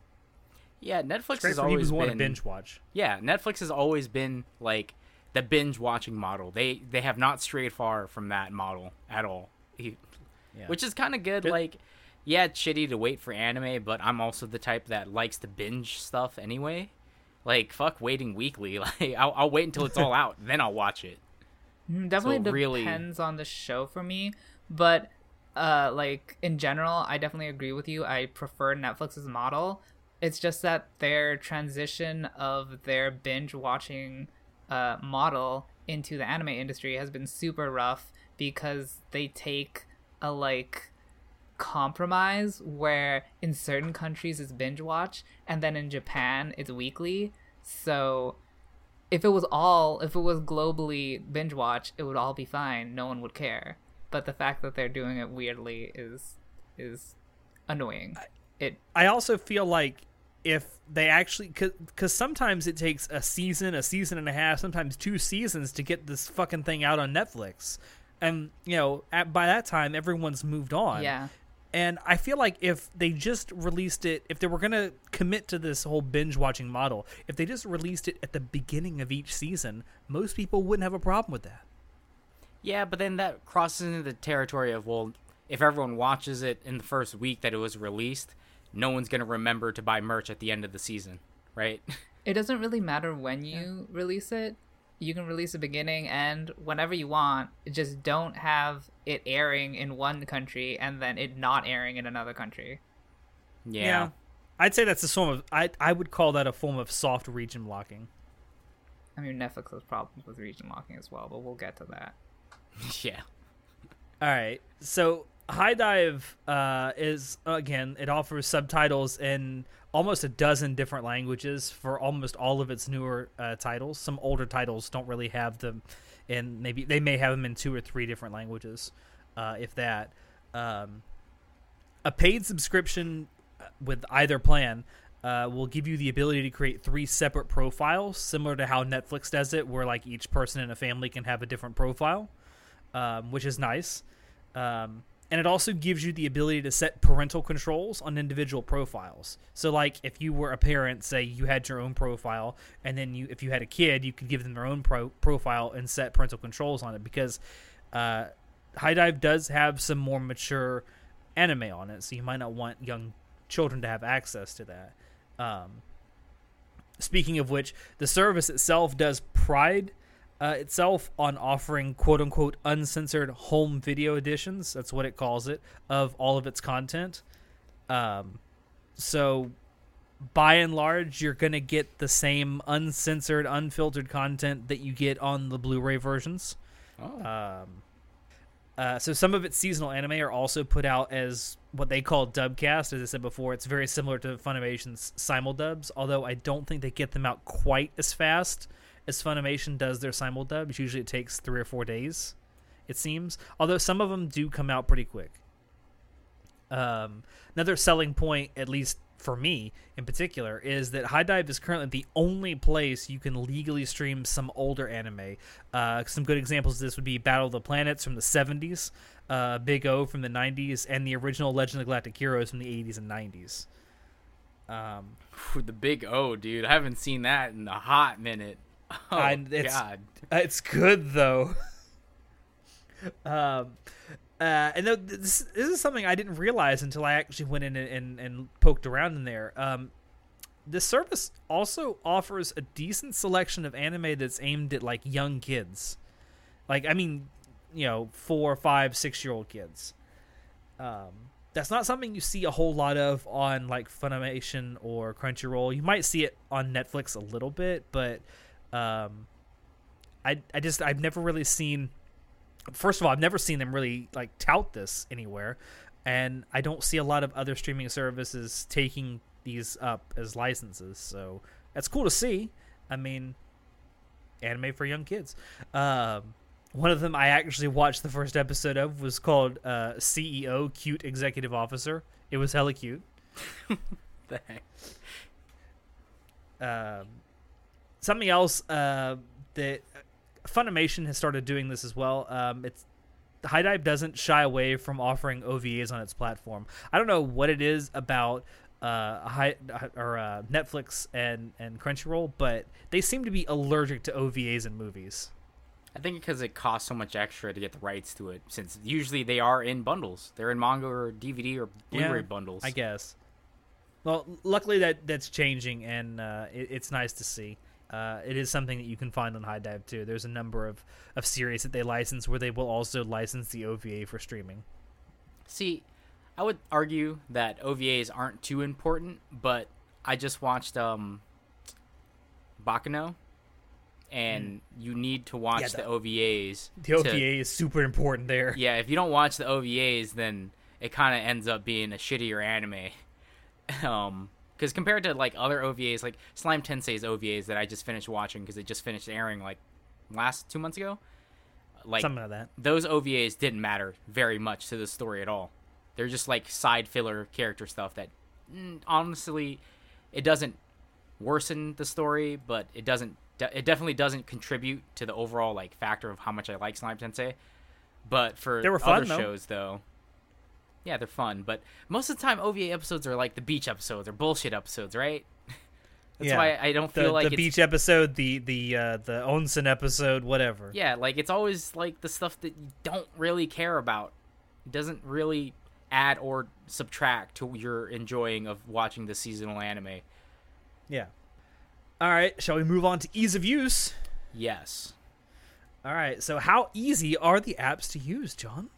Yeah netflix has always who want to been binge watch. yeah, Netflix has always been like the binge watching model. They they have not strayed far from that model at all. He- Yeah. Which is kind of good. Good. Like, yeah, it's shitty to wait for anime, but I'm also the type that likes to binge stuff anyway. Like, fuck waiting weekly. Like, I'll, I'll wait until it's all out, then I'll watch it. Mm, Definitely So really- depends on the show for me, but uh, like in general, I definitely agree with you. I prefer Netflix's model. It's just that their transition of their binge watching uh, model into the anime industry has been super rough because they take a like compromise where in certain countries it's binge watch and then in Japan it's weekly. So if it was all if it was globally binge watch, it would all be fine. No one would care. But the fact that they're doing it weirdly is is annoying. It I also feel like if they actually, because sometimes it takes a season, a season and a half, sometimes two seasons to get this fucking thing out on Netflix, and you know, at, by that time everyone's moved on. yeah. And I feel like if they just released it, if they were going to commit to this whole binge watching model, if they just released it at the beginning of each season, most people wouldn't have a problem with that. Yeah, but then that crosses into the territory of, well, if everyone watches it in the first week that it was released, no one's gonna remember to buy merch at the end of the season, right? It doesn't really matter when you release it. You can release the beginning and whenever you want. Just don't have it airing in one country and then it not airing in another country. yeah. I'd say that's a form of I I would call that a form of soft region blocking. I mean, Netflix has problems with region locking as well, but we'll get to that. yeah. All right. So HIDIVE uh, is again it offers subtitles in almost a dozen different languages for almost all of its newer uh, titles. Some older titles don't really have them and maybe they may have them in two or three different languages, uh, if that. Um, a paid subscription uh, with either plan uh, will give you the ability to create three separate profiles, similar to how Netflix does it, where like each person in a family can have a different profile, um, which is nice. Um, and it also gives you the ability to set parental controls on individual profiles. So, like if you were a parent, say you had your own profile, and then you, if you had a kid, you could give them their own pro- profile and set parental controls on it because uh, HIDIVE does have some more mature anime on it, so you might not want young children to have access to that. Um, speaking of which, the service itself does pride uh, itself on offering quote unquote uncensored home video editions. That's what it calls it of all of its content. Um, so by and large, you're going to get the same uncensored, unfiltered content that you get on the Blu ray versions. Oh. Um, uh, so some of its seasonal anime are also put out as what they call dubcast. As I said before, it's very similar to Funimation's simuldubs, although I don't think they get them out quite as fast as Funimation does their simul simuldubs. Usually it takes three or four days, it seems. Although some of them do come out pretty quick. Um, another selling point, at least for me in particular, is that HIDIVE is currently the only place you can legally stream some older anime. Uh, some good examples of this would be Battle of the Planets from the 70s, uh, Big O from the 90s, and the original Legend of Galactic Heroes from the 80s and 90s. Um, the big O, dude. I haven't seen that in a hot minute. Oh I- it's- God. It's good though. um, uh, and th- this, this is something I didn't realize until I actually went in and, and, and poked around in there. Um, this service also offers a decent selection of anime that's aimed at like young kids, like I mean, you know, four, five, six year old kids. Um, that's not something you see a whole lot of on like Funimation or Crunchyroll. You might see it on Netflix a little bit, but um, I I just I've never really seen. First of all, I've never seen them really like tout this anywhere, and I don't see a lot of other streaming services taking these up as licenses. So that's cool to see. I mean, anime for young kids. Um, one of them I actually watched the first episode of was called uh, CEO Cute Executive Officer. It was hella cute. Heck? um, something else uh, that Funimation has started doing this as well. Um, it's HIDIVE doesn't shy away from offering OVAs on its platform. I don't know what it is about uh, high, or uh, Netflix and and Crunchyroll, but they seem to be allergic to OVAs in movies. I think because it costs so much extra to get the rights to it, since usually they are in bundles. They're in manga or DVD or Blu-ray Yeah, bundles. I guess. Well, luckily that that's changing, and uh, it, it's nice to see. Uh, it is something that you can find on HIDIVE too. There's a number of, of series that they license where they will also license the OVA for streaming. See, I would argue that OVAs aren't too important, but I just watched um Baccano, and you need to watch Mm. Yeah, the, the- OVAs. The to- OVA is super important there. yeah, if you don't watch the OVAs, then it kind of ends up being a shittier anime. um, because compared to like other OVAs, like Slime Tensei's OVAs that I just finished watching because it just finished airing like last two months ago, like Something like that. those OVAs didn't matter very much to the story at all. They're just like side filler character stuff that mm, honestly it doesn't worsen the story, but it doesn't it definitely doesn't contribute to the overall like factor of how much I like Slime Tensei. But for They were fun, other though. shows though, yeah, they're fun, but most of the time OVA episodes are like the beach episodes or bullshit episodes, right? That's Yeah. why I don't The, feel like the beach episode, the the uh, the onsen episode, whatever. yeah, like it's always like the stuff that you don't really care about. It doesn't really add or subtract to your enjoying of watching the seasonal anime. Yeah. All right, shall we move on to ease of use? Yes. All right, so how easy are the apps to use, John?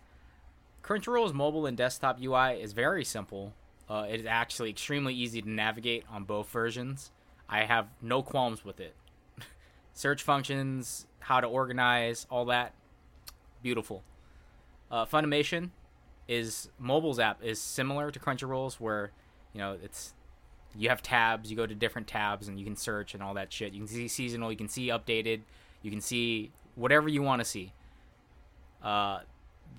Crunchyroll's mobile and desktop UI is very simple. Uh, it is actually extremely easy to navigate on both versions. I have no qualms with it. Search functions, how to organize, all that, beautiful. Uh, Funimation is mobile's app is similar to Crunchyroll's, where you know it's you have tabs, you go to different tabs, and you can search and all that shit. You can see seasonal, you can see updated, you can see whatever you want to see. Uh,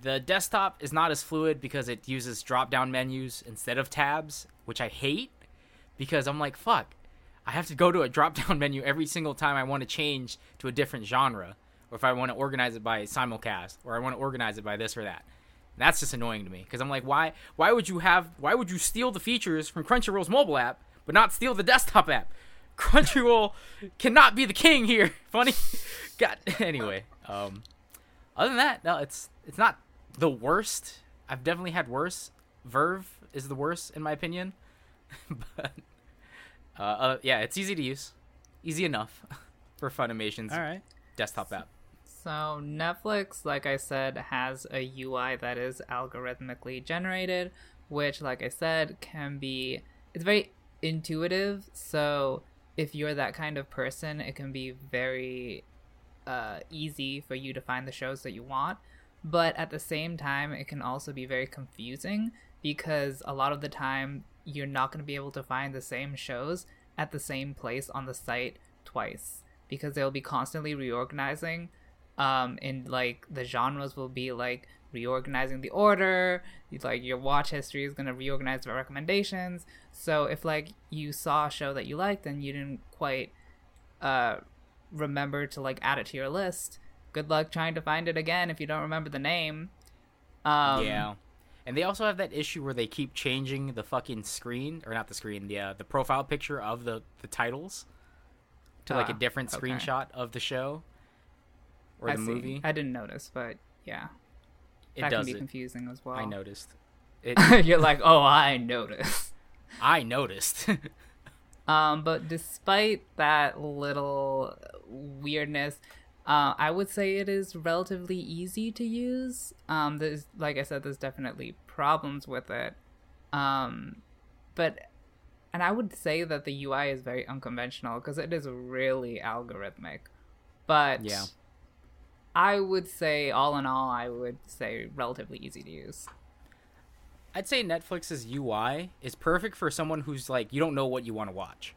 the desktop is not as fluid because it uses drop down menus instead of tabs, which I hate because I'm like, fuck, I have to go to a drop down menu every single time I want to change to a different genre, or if I want to organize it by simulcast, or I want to organize it by this or that. That's just annoying to me because I'm like, why? Why would you have? Why would you steal the features from Crunchyroll's mobile app, but not steal the desktop app? Crunchyroll cannot be the king here. Funny. God. Anyway, um, other than that, no, it's it's not the worst. I've definitely had worse. VRV is the worst in my opinion, but uh, uh, yeah, it's easy to use, easy enough for Funimation's All right. desktop app. So Netflix, like I said, has a UI that is algorithmically generated, which, like I said, can be it's very intuitive. So if you're that kind of person, it can be very uh, easy for you to find the shows that you want. But at the same time, it can also be very confusing because a lot of the time you're not going to be able to find the same shows at the same place on the site twice because they'll be constantly reorganizing um and like the genres will be like reorganizing the order like your watch history is going to reorganize the recommendations so if like you saw a show that you liked and you didn't quite uh remember to like add it to your list good luck trying to find it again if you don't remember the name um yeah, and they also have that issue where they keep changing the fucking screen, or not the screen, the uh, the profile picture of the the titles to like a Ah, different okay. screenshot of the show or I the see. movie. i didn't notice but yeah it that does can be it. confusing as well I noticed. It, you're like oh i noticed I noticed. Um, but despite that little weirdness, uh, I would say it is relatively easy to use. Um, there's, like I said, there's definitely problems with it. Um, but, and I would say that the UI is very unconventional because it is really algorithmic. But Yeah. I would say, all in all, I would say relatively easy to use. I'd say Netflix's UI is perfect for someone who's like you don't know what you want to watch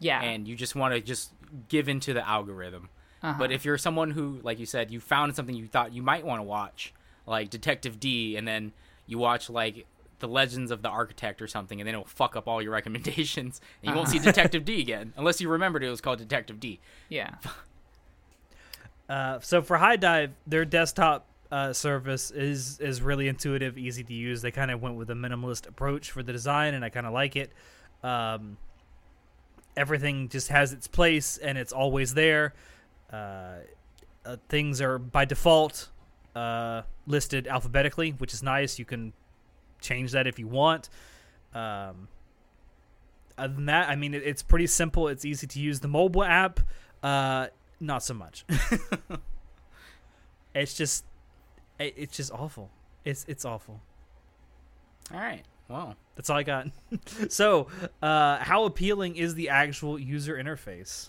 Yeah. and you just want to just give into the algorithm. uh-huh. But if you're someone who, like you said, you found something you thought you might want to watch, like Detective D, and then you watch like The Legends of the Architect or something, and then it'll fuck up all your recommendations, and you won't see Detective D again unless you remembered it was called Detective D. yeah. Uh, so for HIDIVE, their desktop uh, service is is really intuitive, easy to use. They kind of went with a minimalist approach for the design, and I kind of like it. Um, everything just has its place, and it's always there. Uh, uh, things are by default uh, listed alphabetically, which is nice. You can change that if you want. Um, other than that, I mean, it, it's pretty simple. It's easy to use. The mobile app, uh, not so much. it's just, it's just awful. It's it's awful. All right, well, That's all I got. so, uh, how appealing is the actual user interface?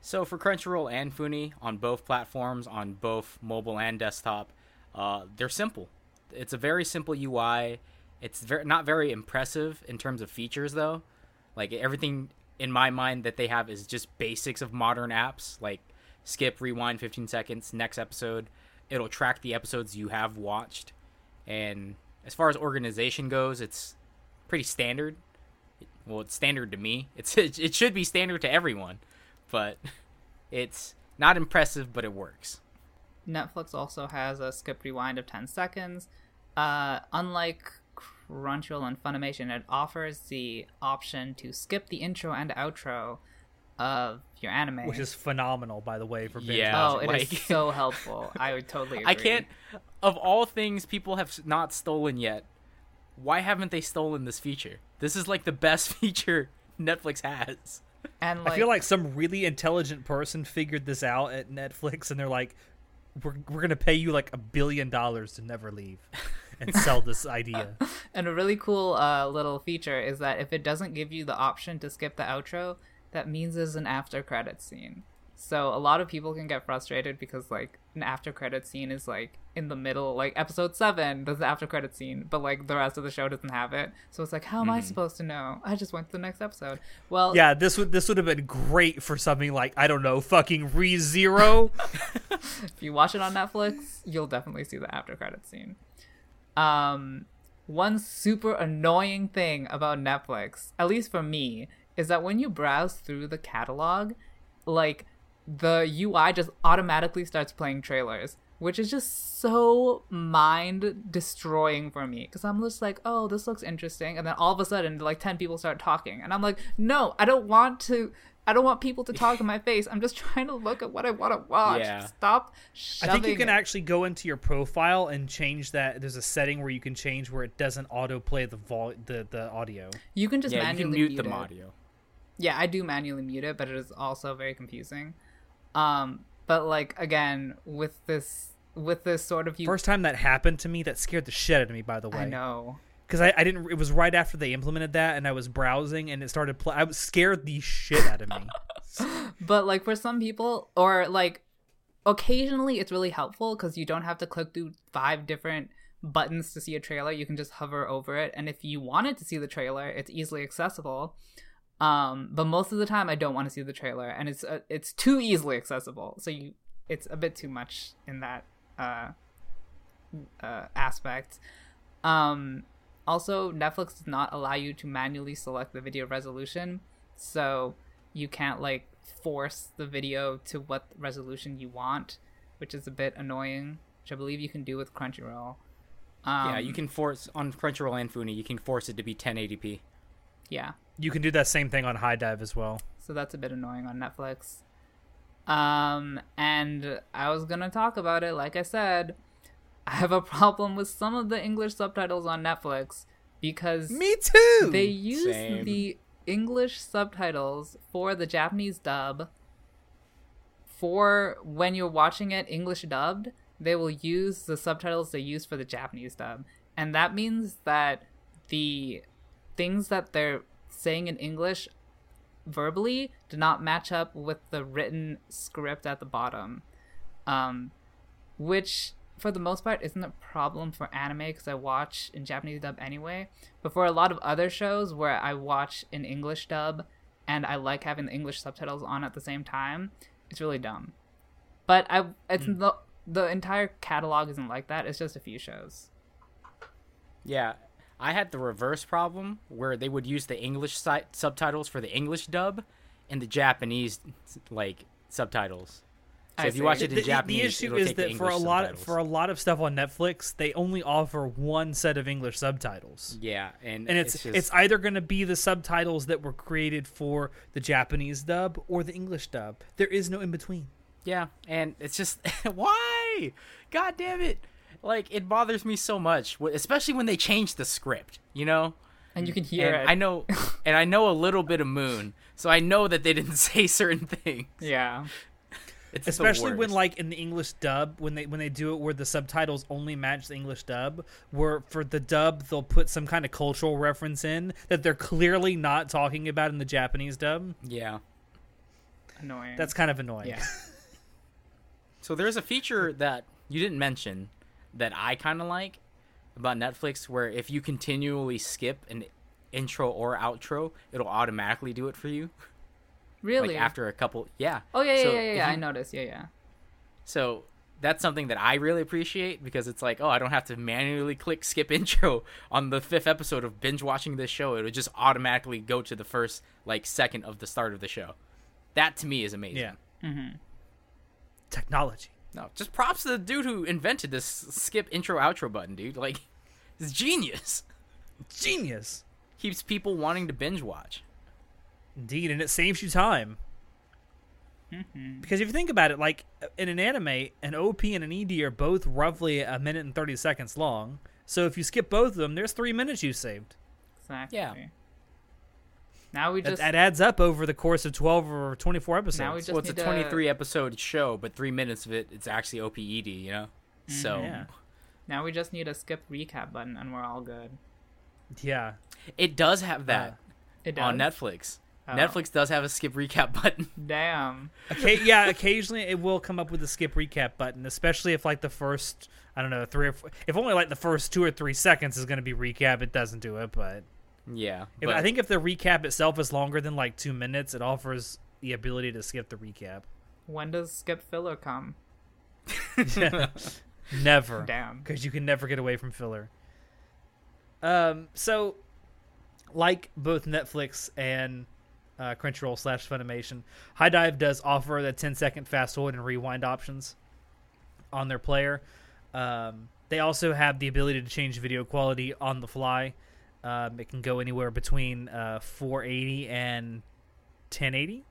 so for Crunchyroll and Funi on both platforms, on both mobile and desktop, uh, they're simple. It's a very simple UI. It's very not very impressive in terms of features though. Like everything in my mind that they have is just basics of modern apps, like skip, rewind 15 seconds, next episode. It'll track the episodes you have watched. And as far as organization goes, it's pretty standard. Well, it's standard to me. It's it should be standard to everyone, but it's not impressive, but it works. Netflix also has a skip rewind of 10 seconds. Uh, unlike Crunchyroll and Funimation, it offers the option to skip the intro and outro of your anime. Which is phenomenal, by the way, for binge Yeah. oh, watching. it is like- so helpful. I would totally agree. I can't. Of all things people have not stolen yet, why haven't they stolen this feature? This is like the best feature Netflix has. And like, I feel like some really intelligent person figured this out at Netflix, and they're like, "We're we're gonna pay you like a billion dollars to never leave and sell this idea." And a really cool uh, little feature is that if it doesn't give you the option to skip the outro, that means there's an after credit scene. So a lot of people can get frustrated because like an after credit scene is like in the middle, like episode seven, there's the after credit scene, but like the rest of the show doesn't have it. So it's like, how am I supposed to know? I just went to the next episode. Well, Yeah, this would this would have been great for something like I don't know, fucking Re Zero. if you watch it on Netflix, you'll definitely see the after credit scene. Um, one super annoying thing about Netflix, at least for me, is that when you browse through the catalog, like the UI just automatically starts playing trailers, which is just so mind destroying for me because I'm just like, oh, this looks interesting, and then all of a sudden, like ten people start talking, and I'm like, no, I don't want to. I don't want people to talk in my face. I'm just trying to look at what I want to watch. Yeah. Stop I think you can it. actually go into your profile and change that. There's a setting where you can change where it doesn't autoplay the vol the, the audio. You can just yeah, you manually can mute mute the audio. Yeah, I do manually mute it, but it is also very confusing. Um, but like again, with this with this sort of you, First time that happened to me, that scared the shit out of me. By the way, I know. because I, I didn't. It was right after they implemented that, and I was browsing, and it started. Pl- I was scared the shit out of me. But like for some people, or like occasionally, it's really helpful because you don't have to click through five different buttons to see a trailer. You can just hover over it, and if you wanted to see the trailer, it's easily accessible. Um, but most of the time, I don't want to see the trailer, and it's uh, it's too easily accessible. So you, it's a bit too much in that uh, uh, aspect. Um, also, Netflix does not allow you to manually select the video resolution, so you can't like force the video to what resolution you want, which is a bit annoying. Which I believe you can do with Crunchyroll. Um, yeah, you can force on Crunchyroll and Funi. You can force it to be 1080p. Yeah, You can do that same thing on HIDIVE as well. so that's a bit annoying on Netflix. Um, and I was gonna talk about it. Like I said, I have a problem with some of the English subtitles on Netflix because Me too. they use Same. the English subtitles for the Japanese dub. For when you're watching it English dubbed, they will use the subtitles they use for the Japanese dub. And that means that the things that they're saying in English verbally did not match up with the written script at the bottom. Um, which for the most part isn't a problem for anime because I watch in Japanese dub anyway. But for a lot of other shows where I watch in English dub and I like having the English subtitles on at the same time, it's really dumb. But I, it's the the entire catalog isn't like that. It's just a few shows. Yeah, I had the reverse problem where they would use the English si- subtitles for the English dub and the Japanese like subtitles. So I if you watch it in the, Japanese, the issue is that for a lot subtitles. for a lot of stuff on Netflix, they only offer one set of English subtitles. yeah, and And it's just, it's either going to be the subtitles that were created for the Japanese dub or the English dub. There is no in between. yeah, and it's just why? God damn it! Like it bothers me so much, especially when they change the script. You know. And you can hear and it. I know, and I know a little bit of Moon, so I know that they didn't say certain things. yeah. It's Especially when like in the English dub when they when they do it where the subtitles only match the English dub, where for the dub they'll put some kind of cultural reference in that they're clearly not talking about in the Japanese dub. yeah. Annoying. That's kind of annoying. yeah. So there's a feature that you didn't mention that I kind of like about Netflix where if you continually skip an intro or outro, it'll automatically do it for you. Really? Like after a couple, yeah. oh yeah, yeah, So yeah, yeah. if yeah. I noticed. Yeah, yeah. So that's something that I really appreciate because it's like, oh, I don't have to manually click skip intro on the fifth episode of binge watching this show. It would just automatically go to the first like second of the start of the show. That to me is amazing. Yeah. Mm-hmm. Technology. No, just props to the dude who invented this skip intro outro button, dude. Like, it's genius. Genius. Keeps people wanting to binge watch. Indeed, and it saves you time. Mm-hmm. Because if you think about it, like in an anime, an OP and an ED are both roughly a minute and thirty seconds long. So if you skip both of them, there's three minutes you saved. Exactly. Yeah. Now we That, just that adds up over the course of 12 or 24 episodes. Now we just well, it's a need to- 23 episode show, but three minutes of it, it's actually OPED, you know? Mm-hmm, so Yeah. now we just need a skip recap button and we're all good. yeah. it does have that uh, It does. on Netflix. Oh. Netflix does have a skip recap button. Damn. Occa- yeah, occasionally it will come up with a skip recap button, especially if like the first, I don't know, three or four, if only like the first two or three seconds is going to be recap, it doesn't do it. But, yeah. if, but- I think if the recap itself is longer than like two minutes, it offers the ability to skip the recap. When does skip filler come? Never. Damn. because you can never get away from filler. Um, so like both Netflix and uh, Crunchyroll slash Funimation, HIDIVE does offer the 10 second fast forward and rewind options on their player. Um, they also have the ability to change video quality on the fly. Um, it can go anywhere between uh, 480 and 1080,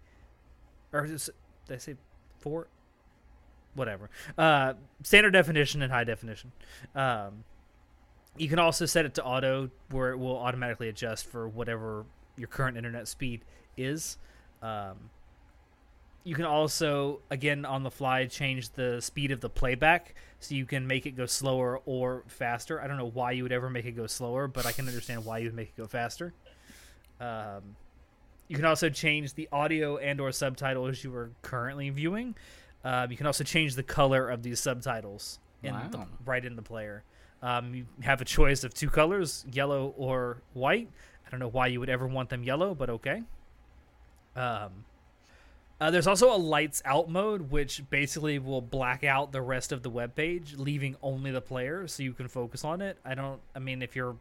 or did I say four? Whatever. Uh, standard definition and high definition. Um, you can also set it to auto, where it will automatically adjust for whatever your current internet speed is. Um, you can also, again, on the fly, change the speed of the playback so you can make it go slower or faster. I don't know why you would ever make it go slower, but I can understand why you would make it go faster. Um, you can also change the audio and/or subtitles you are currently viewing. Um, you can also change the color of these subtitles in the, right in the player. Um, you have a choice of two colors, yellow or white. I don't know why you would ever want them yellow, but okay. Um, uh, there's also a lights out mode, which basically will black out the rest of the web page, leaving only the player, so you can focus on it. I don't. I mean, if you're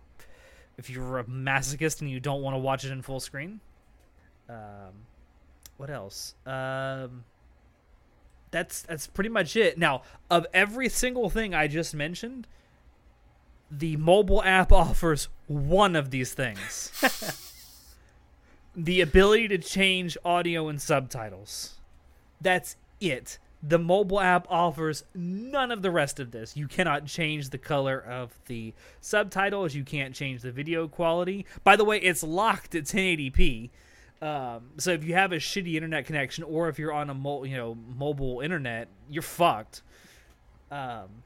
if you're a masochist and you don't want to watch it in full screen, um, what else? Um, that's that's pretty much it. Now, of every single thing I just mentioned, the mobile app offers one of these things. the ability to change audio and subtitles. That's it. The mobile app offers none of the rest of this. You cannot change the color of the subtitles. You can't change the video quality. By the way, it's locked at 1080p. Um, so if you have a shitty internet connection, or if you're on a mo- you know mobile internet, you're fucked. Um,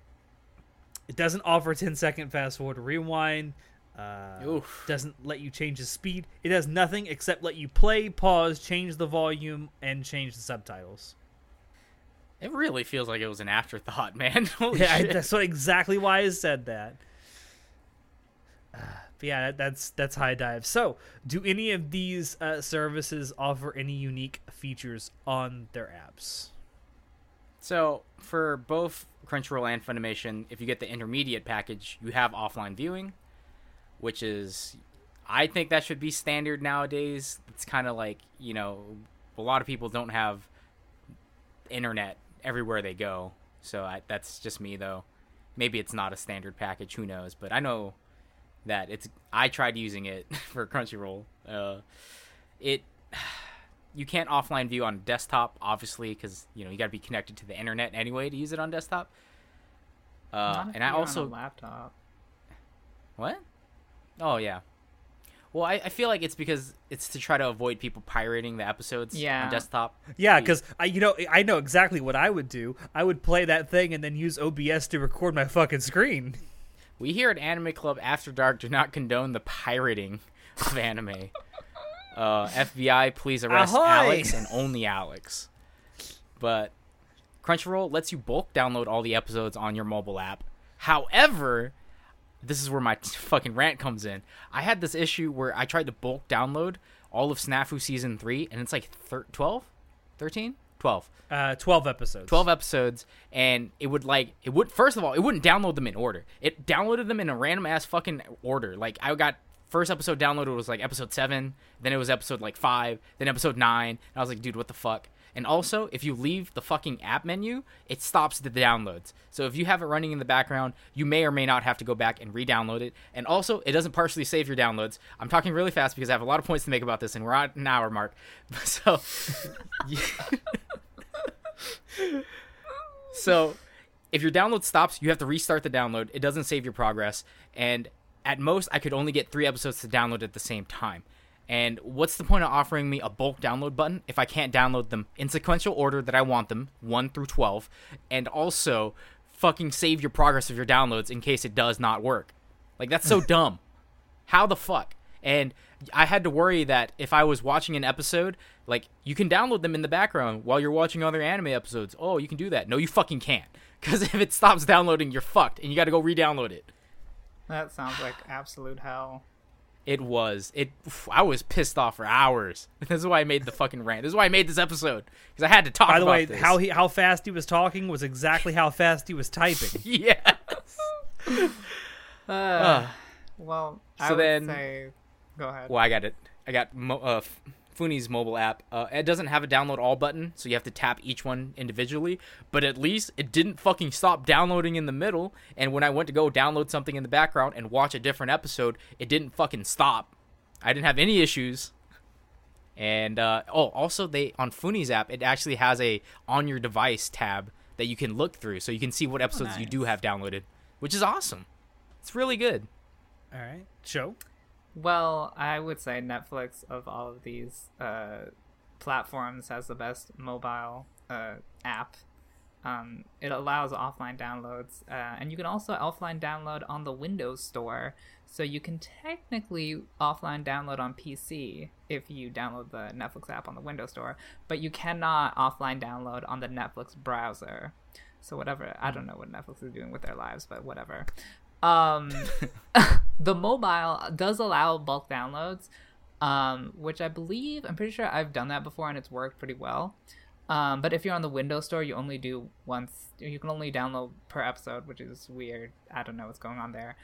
it doesn't offer 10 second fast forward rewind. Uh, doesn't let you change the speed. It does nothing except let you play, pause, change the volume, and change the subtitles. It really feels like it was an afterthought, man. Yeah, I, that's what exactly why I said that. Uh, but yeah, that, that's that's HIDIVE. So, do any of these uh, services offer any unique features on their apps? So for both Crunchyroll and Funimation, if you get the intermediate package, you have offline viewing, which is, I think that should be standard nowadays. It's kind of like you know, a lot of people don't have internet everywhere they go, so I, that's just me though. Maybe it's not a standard package, who knows? But I know that it's. I tried using it for Crunchyroll. Uh, it you can't offline view on desktop, obviously, because you know you got to be connected to the internet anyway to use it on desktop. Uh, and I you're on a also laptop. what? Oh yeah. Well, I, I feel like it's because it's to try to avoid people pirating the episodes Yeah. on desktop. Yeah, because I, you know, I know exactly what I would do. I would play that thing and then use OBS to record my fucking screen. We here at Anime Club After Dark do not condone the pirating of anime. Uh, FBI, please arrest Ahoy! Alex and only Alex. But Crunchyroll lets you bulk download all the episodes on your mobile app. However, this is where my fucking rant comes in. I had this issue where I tried to bulk download all of Snafu season 3 and it's like thir- 12, 13, 12. Uh, twelve episodes. 12 episodes and it would like it would first of all it wouldn't download them in order it downloaded them in a random ass fucking order like i got first episode downloaded was like episode 7 then it was episode like 5 then episode 9 and i was like dude what the fuck and also if you leave the fucking app menu it stops the downloads. So if you have it running in the background you may or may not have to go back and re-download it. And also it doesn't partially save your downloads. I'm talking really fast because i have a lot of points to make about this and we're at an hour mark. So so if your download stops, you have to restart the download. It doesn't save your progress, and at most, I could only get three episodes to download at the same time. And what's the point of offering me a bulk download button if I can't download them in sequential order that I want them, 1 through 12, and also fucking save your progress of your downloads in case it does not work? Like, that's so dumb. How the fuck? And I had to worry that if I was watching an episode, like, you can download them in the background while you're watching other anime episodes. Oh, you can do that. No, you fucking can't. Because if it stops downloading, you're fucked, and you gotta go re download it. That sounds like absolute hell. It was. It. I was pissed off for hours. This is why I made the fucking rant. This is why I made this episode because I had to talk. By the about way, this. how he how fast he was talking was exactly how fast he was typing. yeah. Uh, well, I So would then- say, go ahead. Well, I got it. I got Mo- uh, F- Funi's mobile app. Uh, it doesn't have a download all button, so you have to tap each one individually. But at least it didn't fucking stop downloading in the middle. And when I went to go download something in the background and watch a different episode, it didn't fucking stop. I didn't have any issues. And uh, oh, also they on Funi's app, it actually has a on your device tab that you can look through, so you can see what episodes you do have downloaded, which is awesome. It's really good. All right, show. Well, I would say Netflix of all of these uh, platforms has the best mobile uh, app. Um, it allows offline downloads, uh, and you can also offline download on the Windows Store. So you can technically offline download on PC if you download the Netflix app on the Windows Store, but you cannot offline download on the Netflix browser. So whatever, I don't know what Netflix is doing with their lives, but whatever. Um, the mobile does allow bulk downloads, um, which I believe I'm pretty sure I've done that before and it's worked pretty well. Um, but if you're on the Windows Store, you only do once. You can only download per episode, which is weird. I don't know what's going on there.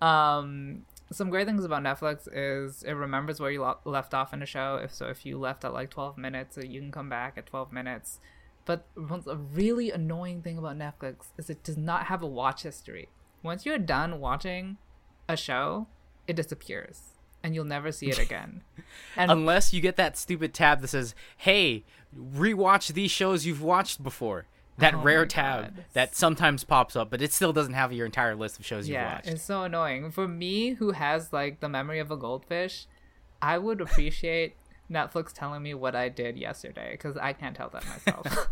Um, some great things about Netflix is it remembers where you lo- left off in a show. If so, if you left at like 12 minutes, uh, you can come back at 12 minutes. But a really annoying thing about Netflix is it does not have a watch history. Once you're done watching a show, it disappears and you'll never see it again. And Unless you get that stupid tab that says, "Hey, rewatch these shows you've watched before." That Oh rare tab God. that sometimes pops up, but it still doesn't have your entire list of shows you've yeah, watched. it's so annoying. For me, who has like the memory of a goldfish, I would appreciate Netflix telling me what I did yesterday because I can't tell that myself.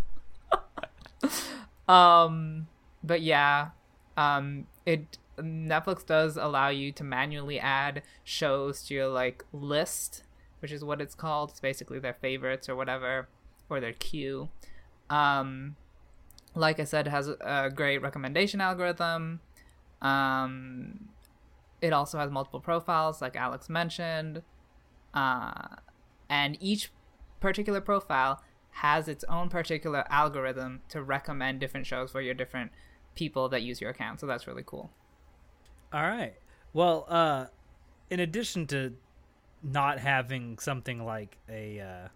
um, but yeah, um, it Netflix does allow you to manually add shows to your like list, which is what it's called. It's basically their favorites or whatever, or their queue. Um, like I said, it has a great recommendation algorithm. Um, it also has multiple profiles, like Alex mentioned, uh, and each particular profile has its own particular algorithm to recommend different shows for your different people that use your account. So that's really cool. All right. Well, uh, in addition to not having something like a uh,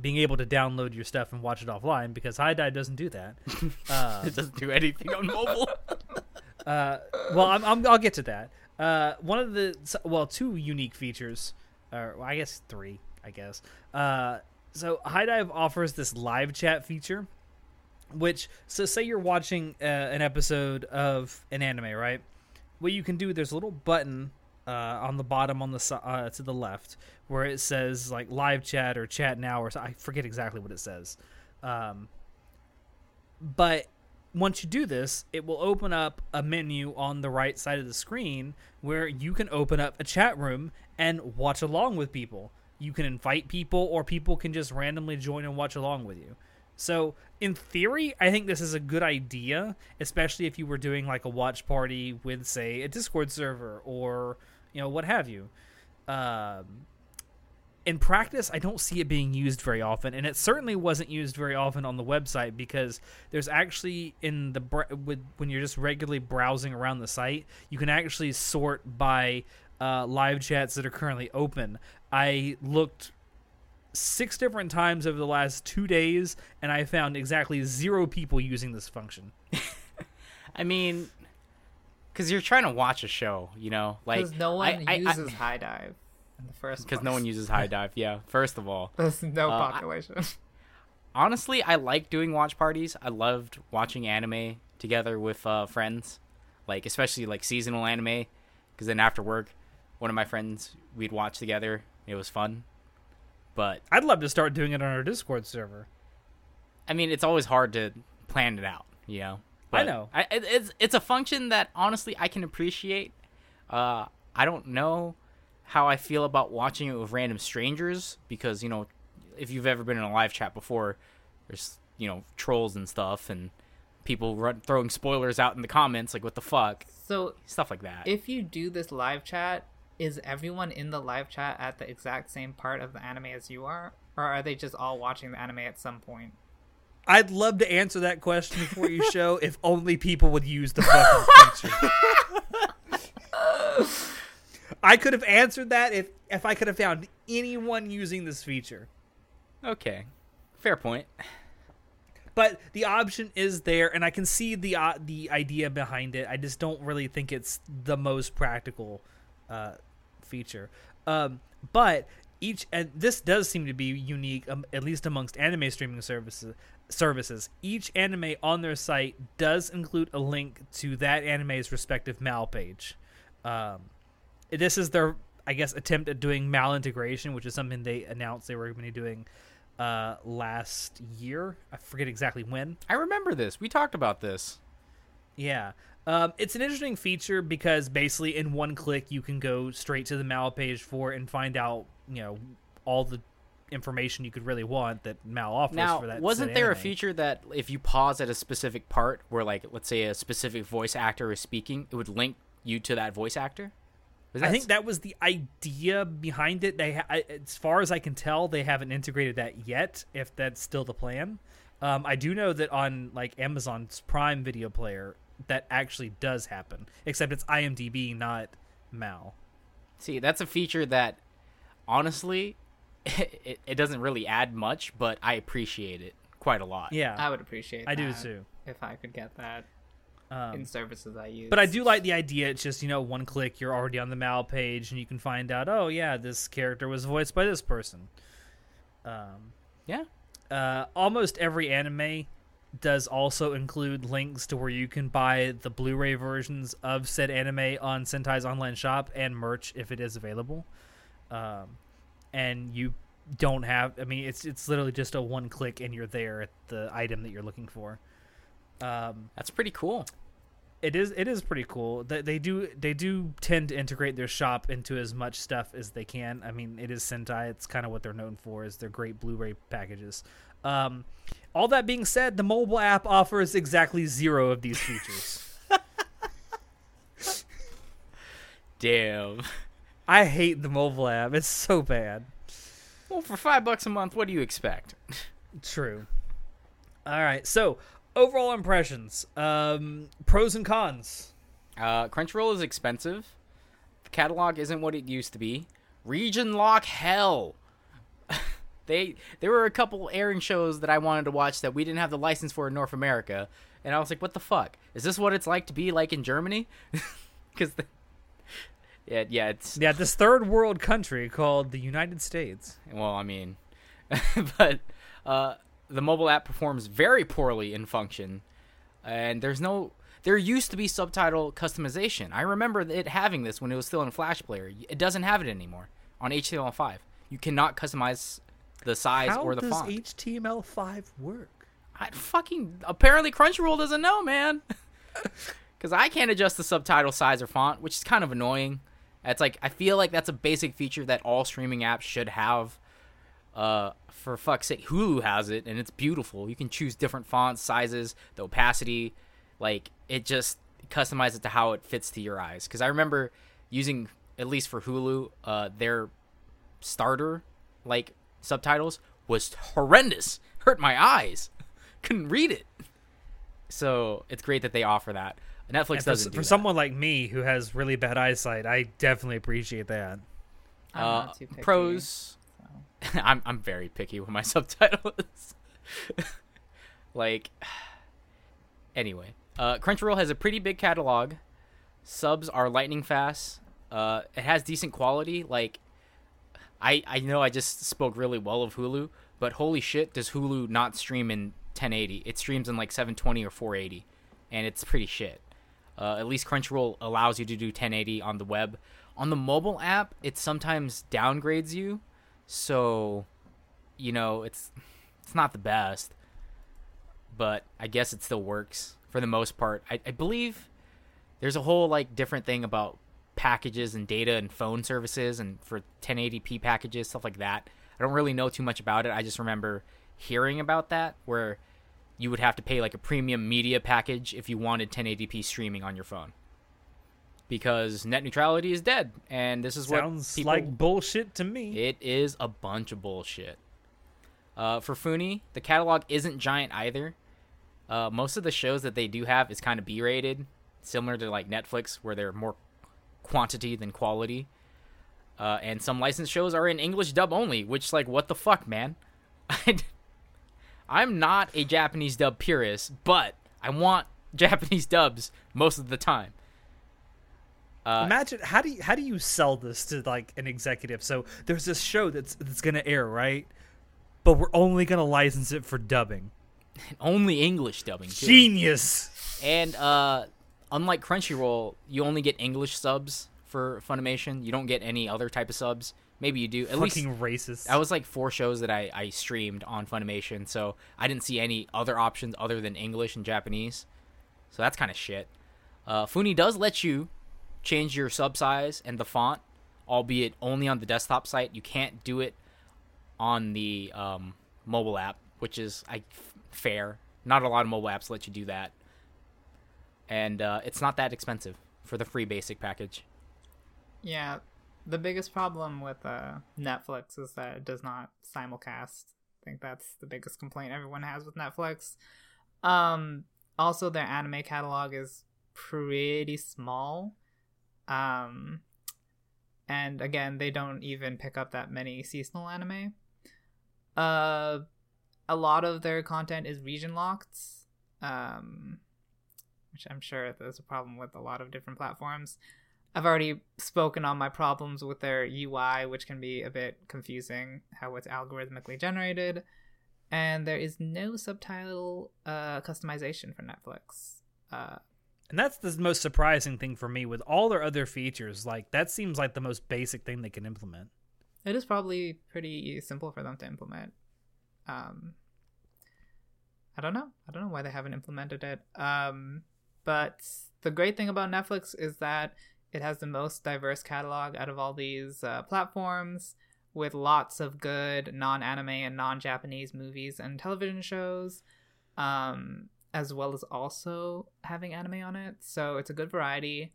being able to download your stuff and watch it offline, because HIDIVE doesn't do that. Uh, it doesn't do anything on mobile. uh, well, I'm, I'm, I'll get to that. Uh, one of the well, two unique features, or well, I guess three, I guess. Uh, so HIDIVE offers this live chat feature, which so say you're watching uh, an episode of an anime, right? What you can do, there's a little button uh, on the bottom on the uh, to the left where it says like live chat or chat now, or I forget exactly what it says. Um, but once you do this, it will open up a menu on the right side of the screen where you can open up a chat room and watch along with people. You can invite people, or people can just randomly join and watch along with you. So, in theory, I think this is a good idea, especially if you were doing like a watch party with, say, a Discord server or you know what have you. Um, in practice, I don't see it being used very often, and it certainly wasn't used very often on the website because there's actually in the with when you're just regularly browsing around the site, you can actually sort by uh, live chats that are currently open. I looked six different times over the last two days, and I found exactly zero people using this function. I mean, because you're trying to watch a show, you know, like Because no one I- I- I- uses HIDIVE in the first because no one uses HIDIVE. Yeah, first of all, There's no Uh, I- population. honestly, I like doing watch parties. I loved watching anime together with uh, friends, like especially like seasonal anime, because then after work, one of my friends we'd watch together. It was fun, but I'd love to start doing it on our Discord server. I mean, it's always hard to plan it out, you know. But know. I, it's it's a function that honestly I can appreciate. Uh, I don't know how I feel about watching it with random strangers because you know, if you've ever been in a live chat before, there's you know trolls and stuff and people run, throwing spoilers out in the comments like what the fuck So stuff like that. if you do this live chat, is everyone in the live chat at the exact same part of the anime as you are? Or are they just all watching the anime at some point? I'd love to answer that question for you, show, if only people would use the fucking feature. I could have answered that if if I could have found anyone using this feature. okay, fair point. But the option is there, and I can see the uh, the idea behind it. I just don't really think it's the most practical uh, feature. Um, but each and this does seem to be unique, um, at least amongst anime streaming services. Services. Each anime on their site does include a link to that anime's respective mal page. Um, this is their, I guess, attempt at doing mal integration, which is something they announced they were going to be doing uh, last year. I forget exactly when. I remember this. We talked about this. Yeah. Um, it's an interesting feature because basically in one click you can go straight to the mal page for and find out, you know, all the information you could really want that mal offers Now, for that. wasn't there a feature that if you pause at a specific part where, like, let's say a specific voice actor is speaking, it would link you to that voice actor? I think that was the idea behind it. They, I, as far as I can tell, they haven't integrated that yet. If that's still the plan, um, I do know that on like Amazon's Prime Video Player, that actually does happen. Except it's IMDb, not Mal. See, that's a feature that, honestly, it, it doesn't really add much, but I appreciate it quite a lot. Yeah, I would appreciate I do too. If I could get that Um, in services I use. But I do like the idea. It's just you know one click, you're already on the Mal page, and you can find out. Oh yeah, this character was voiced by this person. Um, Yeah. uh, almost every anime does also include links to where you can buy the Blu-ray versions of said anime on Sentai's online shop and merch if it is available. Um, and you don't have. I mean, it's it's literally just a one click and you're there at the item that you're looking for. Um, That's pretty cool. it is it is pretty cool. They, they do they do tend to integrate their shop into as much stuff as they can. I mean, it is Sentai. It's kind of what they're known for is their great Blu-ray packages. Um, all that being said, the mobile app offers exactly zero of these features. Damn. I hate the mobile app. It's so bad. Well, for five bucks a month, what do you expect? True. All right. So overall impressions, um, pros and cons. Uh, Crunchyroll is expensive. The catalog isn't what it used to be. Region lock hell. They there were a couple airing shows that I wanted to watch that we didn't have the license for in North America, and I was like, "What the fuck? Is this what it's like to be like in Germany?" Because yeah, yeah, it's Yeah, this third world country called the United States. well, I mean, but uh, the mobile app performs very poorly in function, and there's no. There used to be subtitle customization. I remember it having this when it was still in Flash Player. It doesn't have it anymore on HTML5. You cannot customize the size How or the font. How does. HTML5 work? I fucking apparently Crunchyroll doesn't know, man. Because I can't adjust the subtitle size or font, which is kind of annoying. It's like I feel like that's a basic feature that all streaming apps should have. Uh, for fuck's sake, Hulu has it, and it's beautiful. You can choose different fonts, sizes, the opacity, like it just customize it to how it fits to your eyes. Because I remember using at least for Hulu, uh, their starter like subtitles was horrendous. Hurt my eyes. Couldn't read it. So it's great that they offer that. Netflix And for, doesn't do for that. someone like me who has really bad eyesight, I definitely appreciate that. I'm uh, not too picky, pros. so. I'm I'm very picky with my subtitles. like, anyway, uh, Crunchyroll has a pretty big catalog. Subs are lightning fast. Uh, it has decent quality. Like, I I know I just spoke really well of Hulu, but holy shit, does Hulu not stream in 1080? It streams in like 720 or 480, and it's pretty shit. Uh, at least Crunchyroll allows you to do 1080 on the web. On the mobile app, it sometimes downgrades you, so you know it's it's not the best, but I guess it still works for the most part. I, I believe there's a whole like different thing about packages and data and phone services and for 1080p packages stuff like that. I don't really know too much about it. I just remember hearing about that where you would have to pay like a premium media package if you wanted 1080p streaming on your phone. Because net neutrality is dead, and this is Sounds what people, like bullshit to me. It is a bunch of bullshit. Uh, for Funi, the catalog isn't giant either. Uh, most of the shows that they do have is kind of B-rated, similar to like Netflix, where they're more quantity than quality. Uh, and some licensed shows are in English dub only, which like what the fuck, man? I'm not a Japanese dub purist, but I want Japanese dubs most of the time. Uh, Imagine how do you how do you sell this to like an executive? So there's this show that's that's gonna air, right? But we're only gonna license it for dubbing. only English dubbing. Too. Genius. And uh, unlike Crunchyroll, you only get English subs for Funimation. You don't get any other type of subs. Maybe you do. At Fucking least racist. That was like four shows that I, I streamed on Funimation, so I didn't see any other options other than English and Japanese. So that's kind of shit. Uh, Funi does let you change your sub size and the font, albeit only on the desktop site. You can't do it on the um, mobile app, which is I, fair. Not a lot of mobile apps let you do that, and uh, it's not that expensive for the free basic package. Yeah, the biggest problem with uh, Netflix is that it does not simulcast. I think that's the biggest complaint everyone has with Netflix. Um, also, their anime catalog is pretty small. Um, and again, they don't even pick up that many seasonal anime. Uh, a lot of their content is region locked, um, which I'm sure there's a problem with a lot of different platforms. I've already spoken on my problems with their UI, which can be a bit confusing, how it's algorithmically generated. And there is no subtitle uh, customization for Netflix. Uh, and that's the most surprising thing for me with all their other features. Like, that seems like the most basic thing they can implement. It is probably pretty simple for them to implement. Um, I don't know. I don't know why they haven't implemented it. Um, but the great thing about Netflix is that it has the most diverse catalog out of all these uh, platforms, with lots of good non anime and non Japanese movies and television shows, um, as well as also having anime on it. So it's a good variety.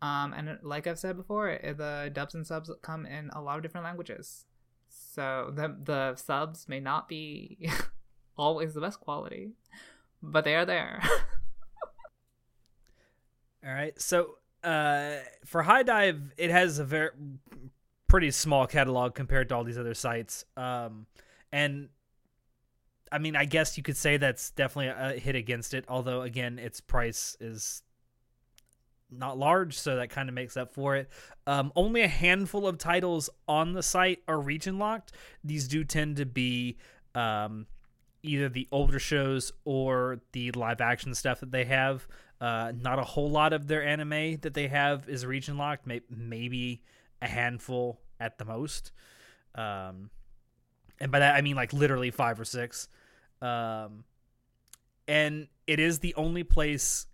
Um, and like I've said before, the dubs and subs come in a lot of different languages. So the the subs may not be always the best quality, but they are there. All right. So uh, for Dive, it has a very pretty small catalog compared to all these other sites. Um, and I mean, I guess you could say that's definitely a hit against it. Although, again, its price is not large, so that kind of makes up for it. Um, only a handful of titles on the site are region locked. These do tend to be um, either the older shows or the live action stuff that they have. Uh, not a whole lot of their anime that they have is region locked. May- maybe a handful at the most. Um, and by that I mean like literally five or six. Um, and it is the only place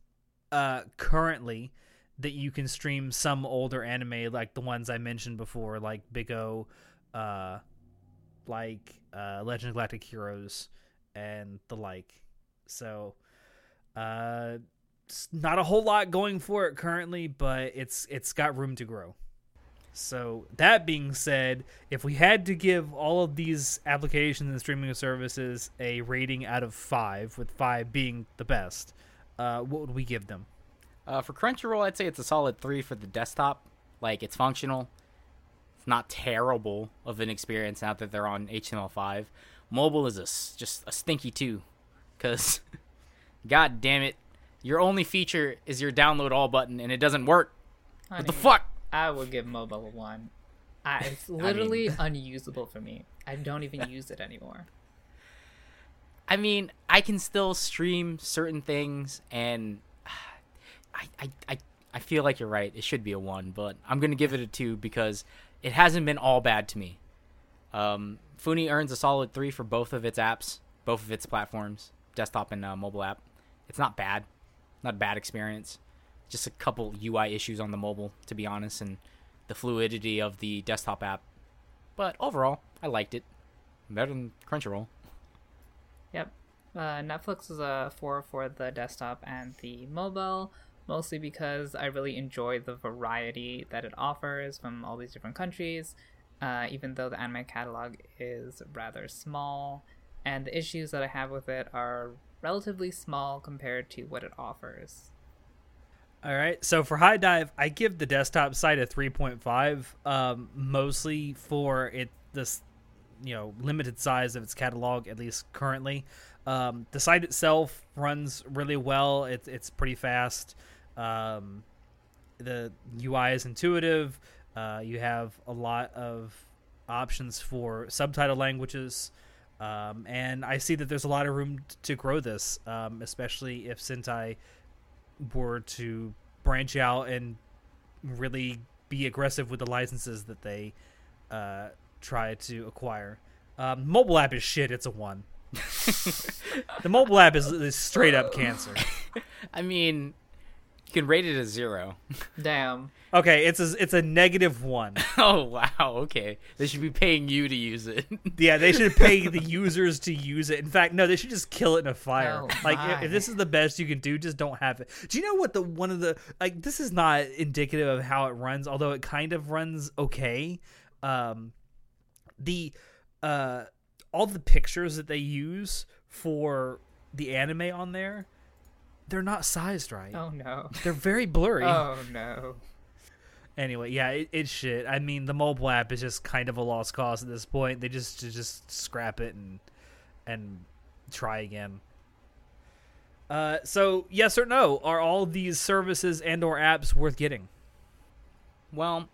uh, currently that you can stream some older anime like the ones I mentioned before, like Big O, uh, like uh, Legend of Galactic Heroes, and the like. So, uh, not a whole lot going for it currently, but it's it's got room to grow. So that being said, if we had to give all of these applications and streaming services a rating out of five, with five being the best, uh, what would we give them? Uh, for Crunchyroll, I'd say it's a solid three for the desktop. Like it's functional. It's not terrible of an experience now that they're on HTML5. Mobile is a, just a stinky two, because, god damn it, your only feature is your download all button and it doesn't work. I what the fuck? I would give mobile a one. I, it's literally unusable for me. I don't even use it anymore. I mean, I can still stream certain things and I, I, I, I feel like you're right. It should be a one, but I'm gonna give it a two because it hasn't been all bad to me. Um, Funi earns a solid three for both of its apps, both of its platforms, desktop and uh, mobile app. It's not bad, not a bad experience. Just a couple UI issues on the mobile, to be honest, and the fluidity of the desktop app. But overall, I liked it. Better than Crunchyroll. Yep. Uh, Netflix is a 4 for the desktop and the mobile, mostly because I really enjoy the variety that it offers from all these different countries, uh, even though the anime catalog is rather small. And the issues that I have with it are relatively small compared to what it offers. All right. So for HIDIVE, I give the desktop site a 3.5, um, mostly for it this you know limited size of its catalog, at least currently. Um, the site itself runs really well. It's it's pretty fast. Um, the UI is intuitive. Uh, you have a lot of options for subtitle languages. Um, and I see that there's a lot of room t- to grow this, um, especially if Sentai were to branch out and really be aggressive with the licenses that they uh, try to acquire. Um, mobile app is shit. It's a one. the mobile app is, is straight up cancer. I mean, you can rate it a zero. Damn. Okay, it's a it's a negative one. oh wow, okay. They should be paying you to use it. Yeah, they should pay the users to use it. In fact, no, they should just kill it in a fire. Oh, like if, if this is the best you can do, just don't have it. Do you know what the one of the like this is not indicative of how it runs, although it kind of runs okay. Um the uh all the pictures that they use for the anime on there, they're not sized right. Oh no. They're very blurry. Oh no. Anyway, yeah, it, it's shit. I mean, the mobile app is just kind of a lost cause at this point. They just to just scrap it and and try again. Uh, so yes or no? Are all these services and or apps worth getting? Well,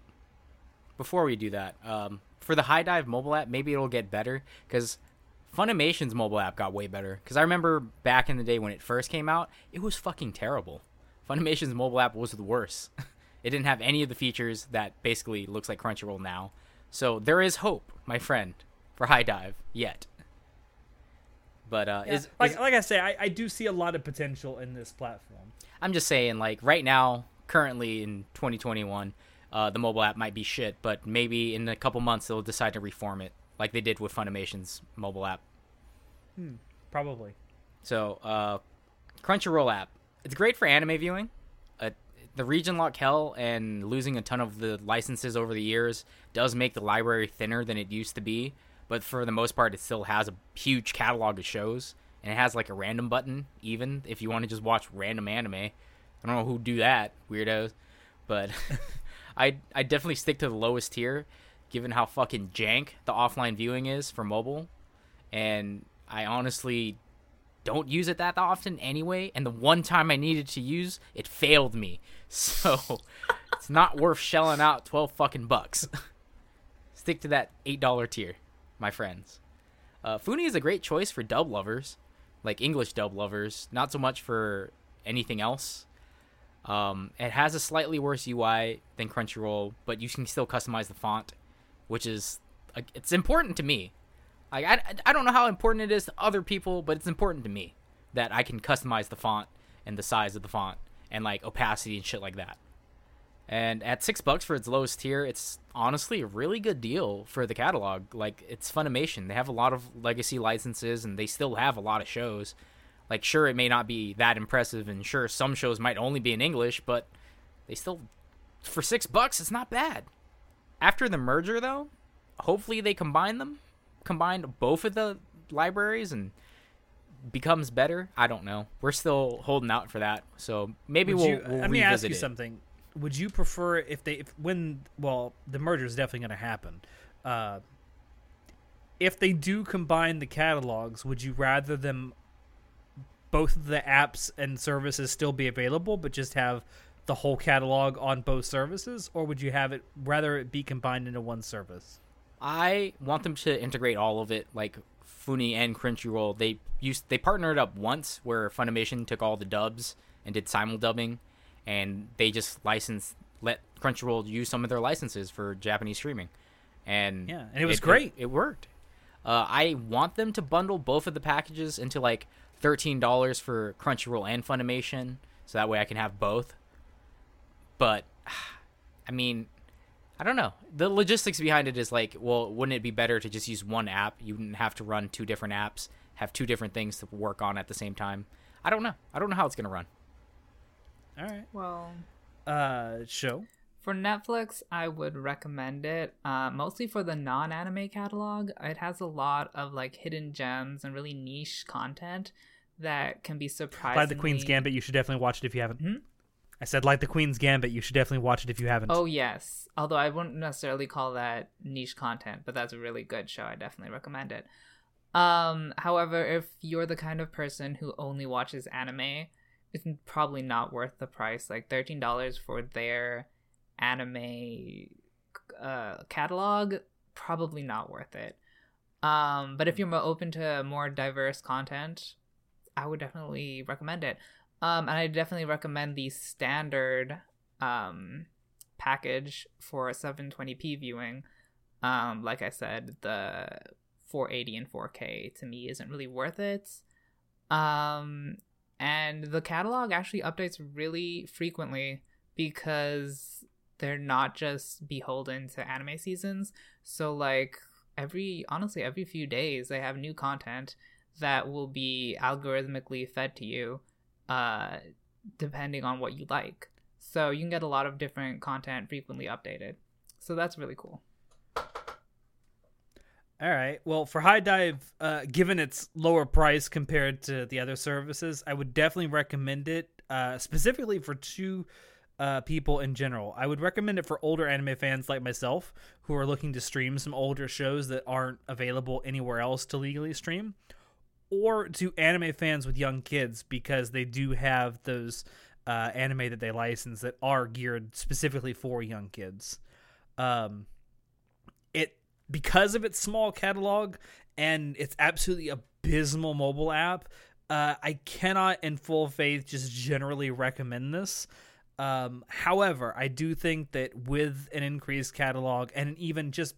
before we do that, um, for the HIDIVE mobile app, maybe it'll get better because Funimation's mobile app got way better. Because I remember back in the day when it first came out, it was fucking terrible. Funimation's mobile app was the worst. it didn't have any of the features that basically looks like Crunchyroll now. So there is hope, my friend, for HIDIVE yet. But uh, is, like is like I say, I, I do see a lot of potential in this platform. I'm just saying, like right now, currently in 2021, uh, the mobile app might be shit, but maybe in a couple months they'll decide to reform it, like they did with Funimation's mobile app. Hmm, Probably. So, uh, Crunchyroll app, it's great for anime viewing. Uh, the region lock hell and losing a ton of the licenses over the years does make the library thinner than it used to be, but for the most part, it still has a huge catalog of shows, and it has like a random button, even if you want to just watch random anime. I don't know who do that, weirdos, but I I definitely stick to the lowest tier, given how fucking jank the offline viewing is for mobile, and I honestly don't use it that often anyway, and the one time I needed to use, it failed me. So it's not worth shelling out twelve fucking bucks. Stick to that eight dollar tier, my friends. Uh, Funi is a great choice for dub lovers, like English dub lovers. Not so much for anything else. Um, it has a slightly worse UI than Crunchyroll, but you can still customize the font, which is it's important to me. Like I, I don't know how important it is to other people, but it's important to me that I can customize the font and the size of the font and like opacity and shit like that. And at six bucks for its lowest tier, it's honestly a really good deal for the catalog. Like it's Funimation; they have a lot of legacy licenses, and they still have a lot of shows. Like sure, it may not be that impressive, and sure, some shows might only be in English, but they still, for six bucks, it's not bad. After the merger, though, hopefully they combine them, combine both of the libraries, and becomes better. I don't know. We're still holding out for that, so maybe we'll, you, we'll let me ask you it. something. Would you prefer if they if when well the merger is definitely going to happen. Uh, if they do combine the catalogs, would you rather them both of the apps and services still be available, but just have the whole catalog on both services, or would you have it rather it be combined into one service? I want them to integrate all of it, like Funi and Crunchyroll. They used they partnered up once where Funimation took all the dubs and did simul dubbing, and they just license let Crunchyroll use some of their licenses for Japanese streaming, and Yeah, and it was great. It, worked. Uh, I want them to bundle both of the packages into like thirteen dollars for Crunchyroll and Funimation, so that way I can have both. But I mean, I don't know. The logistics behind it is like, well, wouldn't it be better to just use one app? You wouldn't have to run two different apps, have two different things to work on at the same time. I don't know. I don't know how it's gonna run. All right. Well, Uh, show. For Netflix, I would recommend it. Uh, mostly for the non-anime catalog. It has a lot of like hidden gems and really niche content that can be surprising. Like the Queen's Gambit, you should definitely watch it if you haven't. Hmm? I said like the Queen's Gambit, you should definitely watch it if you haven't. Oh yes, although I wouldn't necessarily call that niche content, but that's a really good show. I definitely recommend it. Um, however, if you're the kind of person who only watches anime, it's probably not worth the price. Like thirteen dollars for their anime uh, catalog, probably not worth it. Um, but if you're more open to more diverse content, I would definitely recommend it. Um, and I definitely recommend the standard um, package for 720p viewing. Um, like I said, the 480 and 4K to me isn't really worth it. Um, and the catalog actually updates really frequently because they're not just beholden to anime seasons. So, like, every honestly, every few days, they have new content that will be algorithmically fed to you uh, depending on what you like. So you can get a lot of different content frequently updated. So that's really cool. All right. Well, for HIDIVE, uh, given its lower price compared to the other services, I would definitely recommend it, uh, specifically for two uh, people in general. I would recommend it for older anime fans like myself who are looking to stream some older shows that aren't available anywhere else to legally stream, or to anime fans with young kids because they do have those uh, anime that they license that are geared specifically for young kids. Um, it because of its small catalog and its absolutely abysmal mobile app. Uh, I cannot, in full faith, just generally recommend this. Um, however, I do think that with an increased catalog and an even just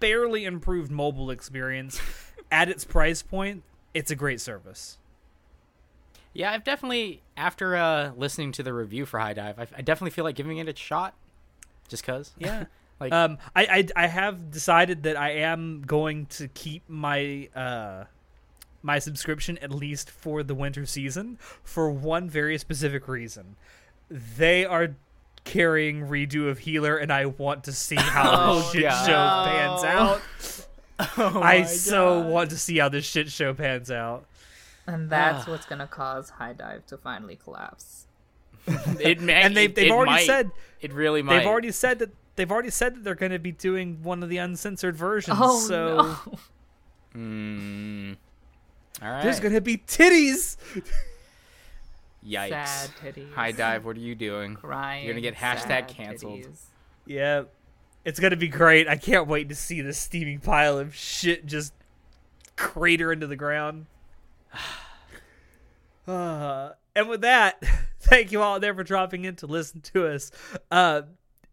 barely improved mobile experience at its price point, it's a great service. Yeah, I've definitely after uh, listening to the review for HIDIVE, I, I definitely feel like giving it a shot, just cause. Yeah. Like- um, I, I I have decided that I am going to keep my uh my subscription at least for the winter season for one very specific reason. They are carrying redo of healer and I want to see how Oh, this shit show pans out. Oh I so want to see how this shit show pans out. And that's what's going to cause HIDIVE to finally collapse. it may, And they it- they've it already might. said it really might. they've already said that they've already said that they're going to be doing one of the uncensored versions. Oh, so no. Mm. All right. there's going to be titties. Yikes. Sad titties. HIDIVE. What are you doing? Crying. You're gonna get hashtag canceled. titties. Yeah, it's gonna be great. I can't wait to see this steaming pile of shit just crater into the ground. Uh, and with that, thank you all there for dropping in to listen to us. Uh,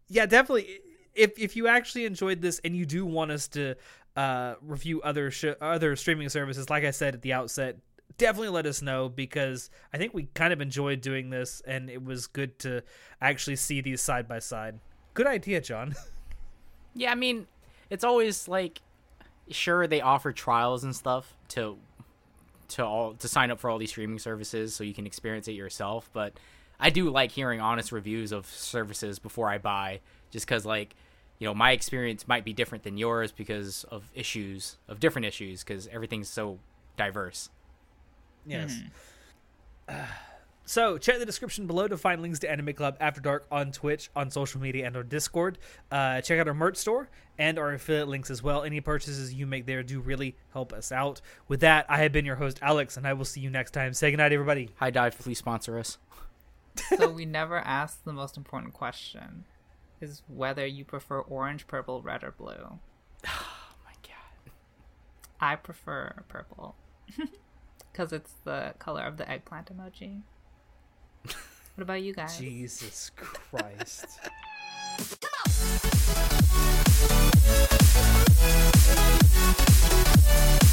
yeah, definitely. If if you actually enjoyed this and you do want us to uh, review other sh- other streaming services, like I said at the outset, definitely let us know because I think we kind of enjoyed doing this and it was good to actually see these side by side. Good idea, John. Yeah, I mean, it's always like, sure they offer trials and stuff to to all to sign up for all these streaming services so you can experience it yourself. But I do like hearing honest reviews of services before I buy, just because like you know my experience might be different than yours because of issues of different issues because everything's so diverse. Yes. Hmm. So check the description below to find links to Anime Club After Dark on Twitch, on social media, and on Discord. Uh, check out our merch store and our affiliate links as well. Any purchases you make there do really help us out. With that, I have been your host Alex, and I will see you next time. Say goodnight, everybody. HIDIVE, please sponsor us. so we never asked the most important question is whether you prefer orange, purple, red, or blue. Oh my god. I prefer purple. Because it's the color of the eggplant emoji. What about you guys? Jesus Christ. Come on.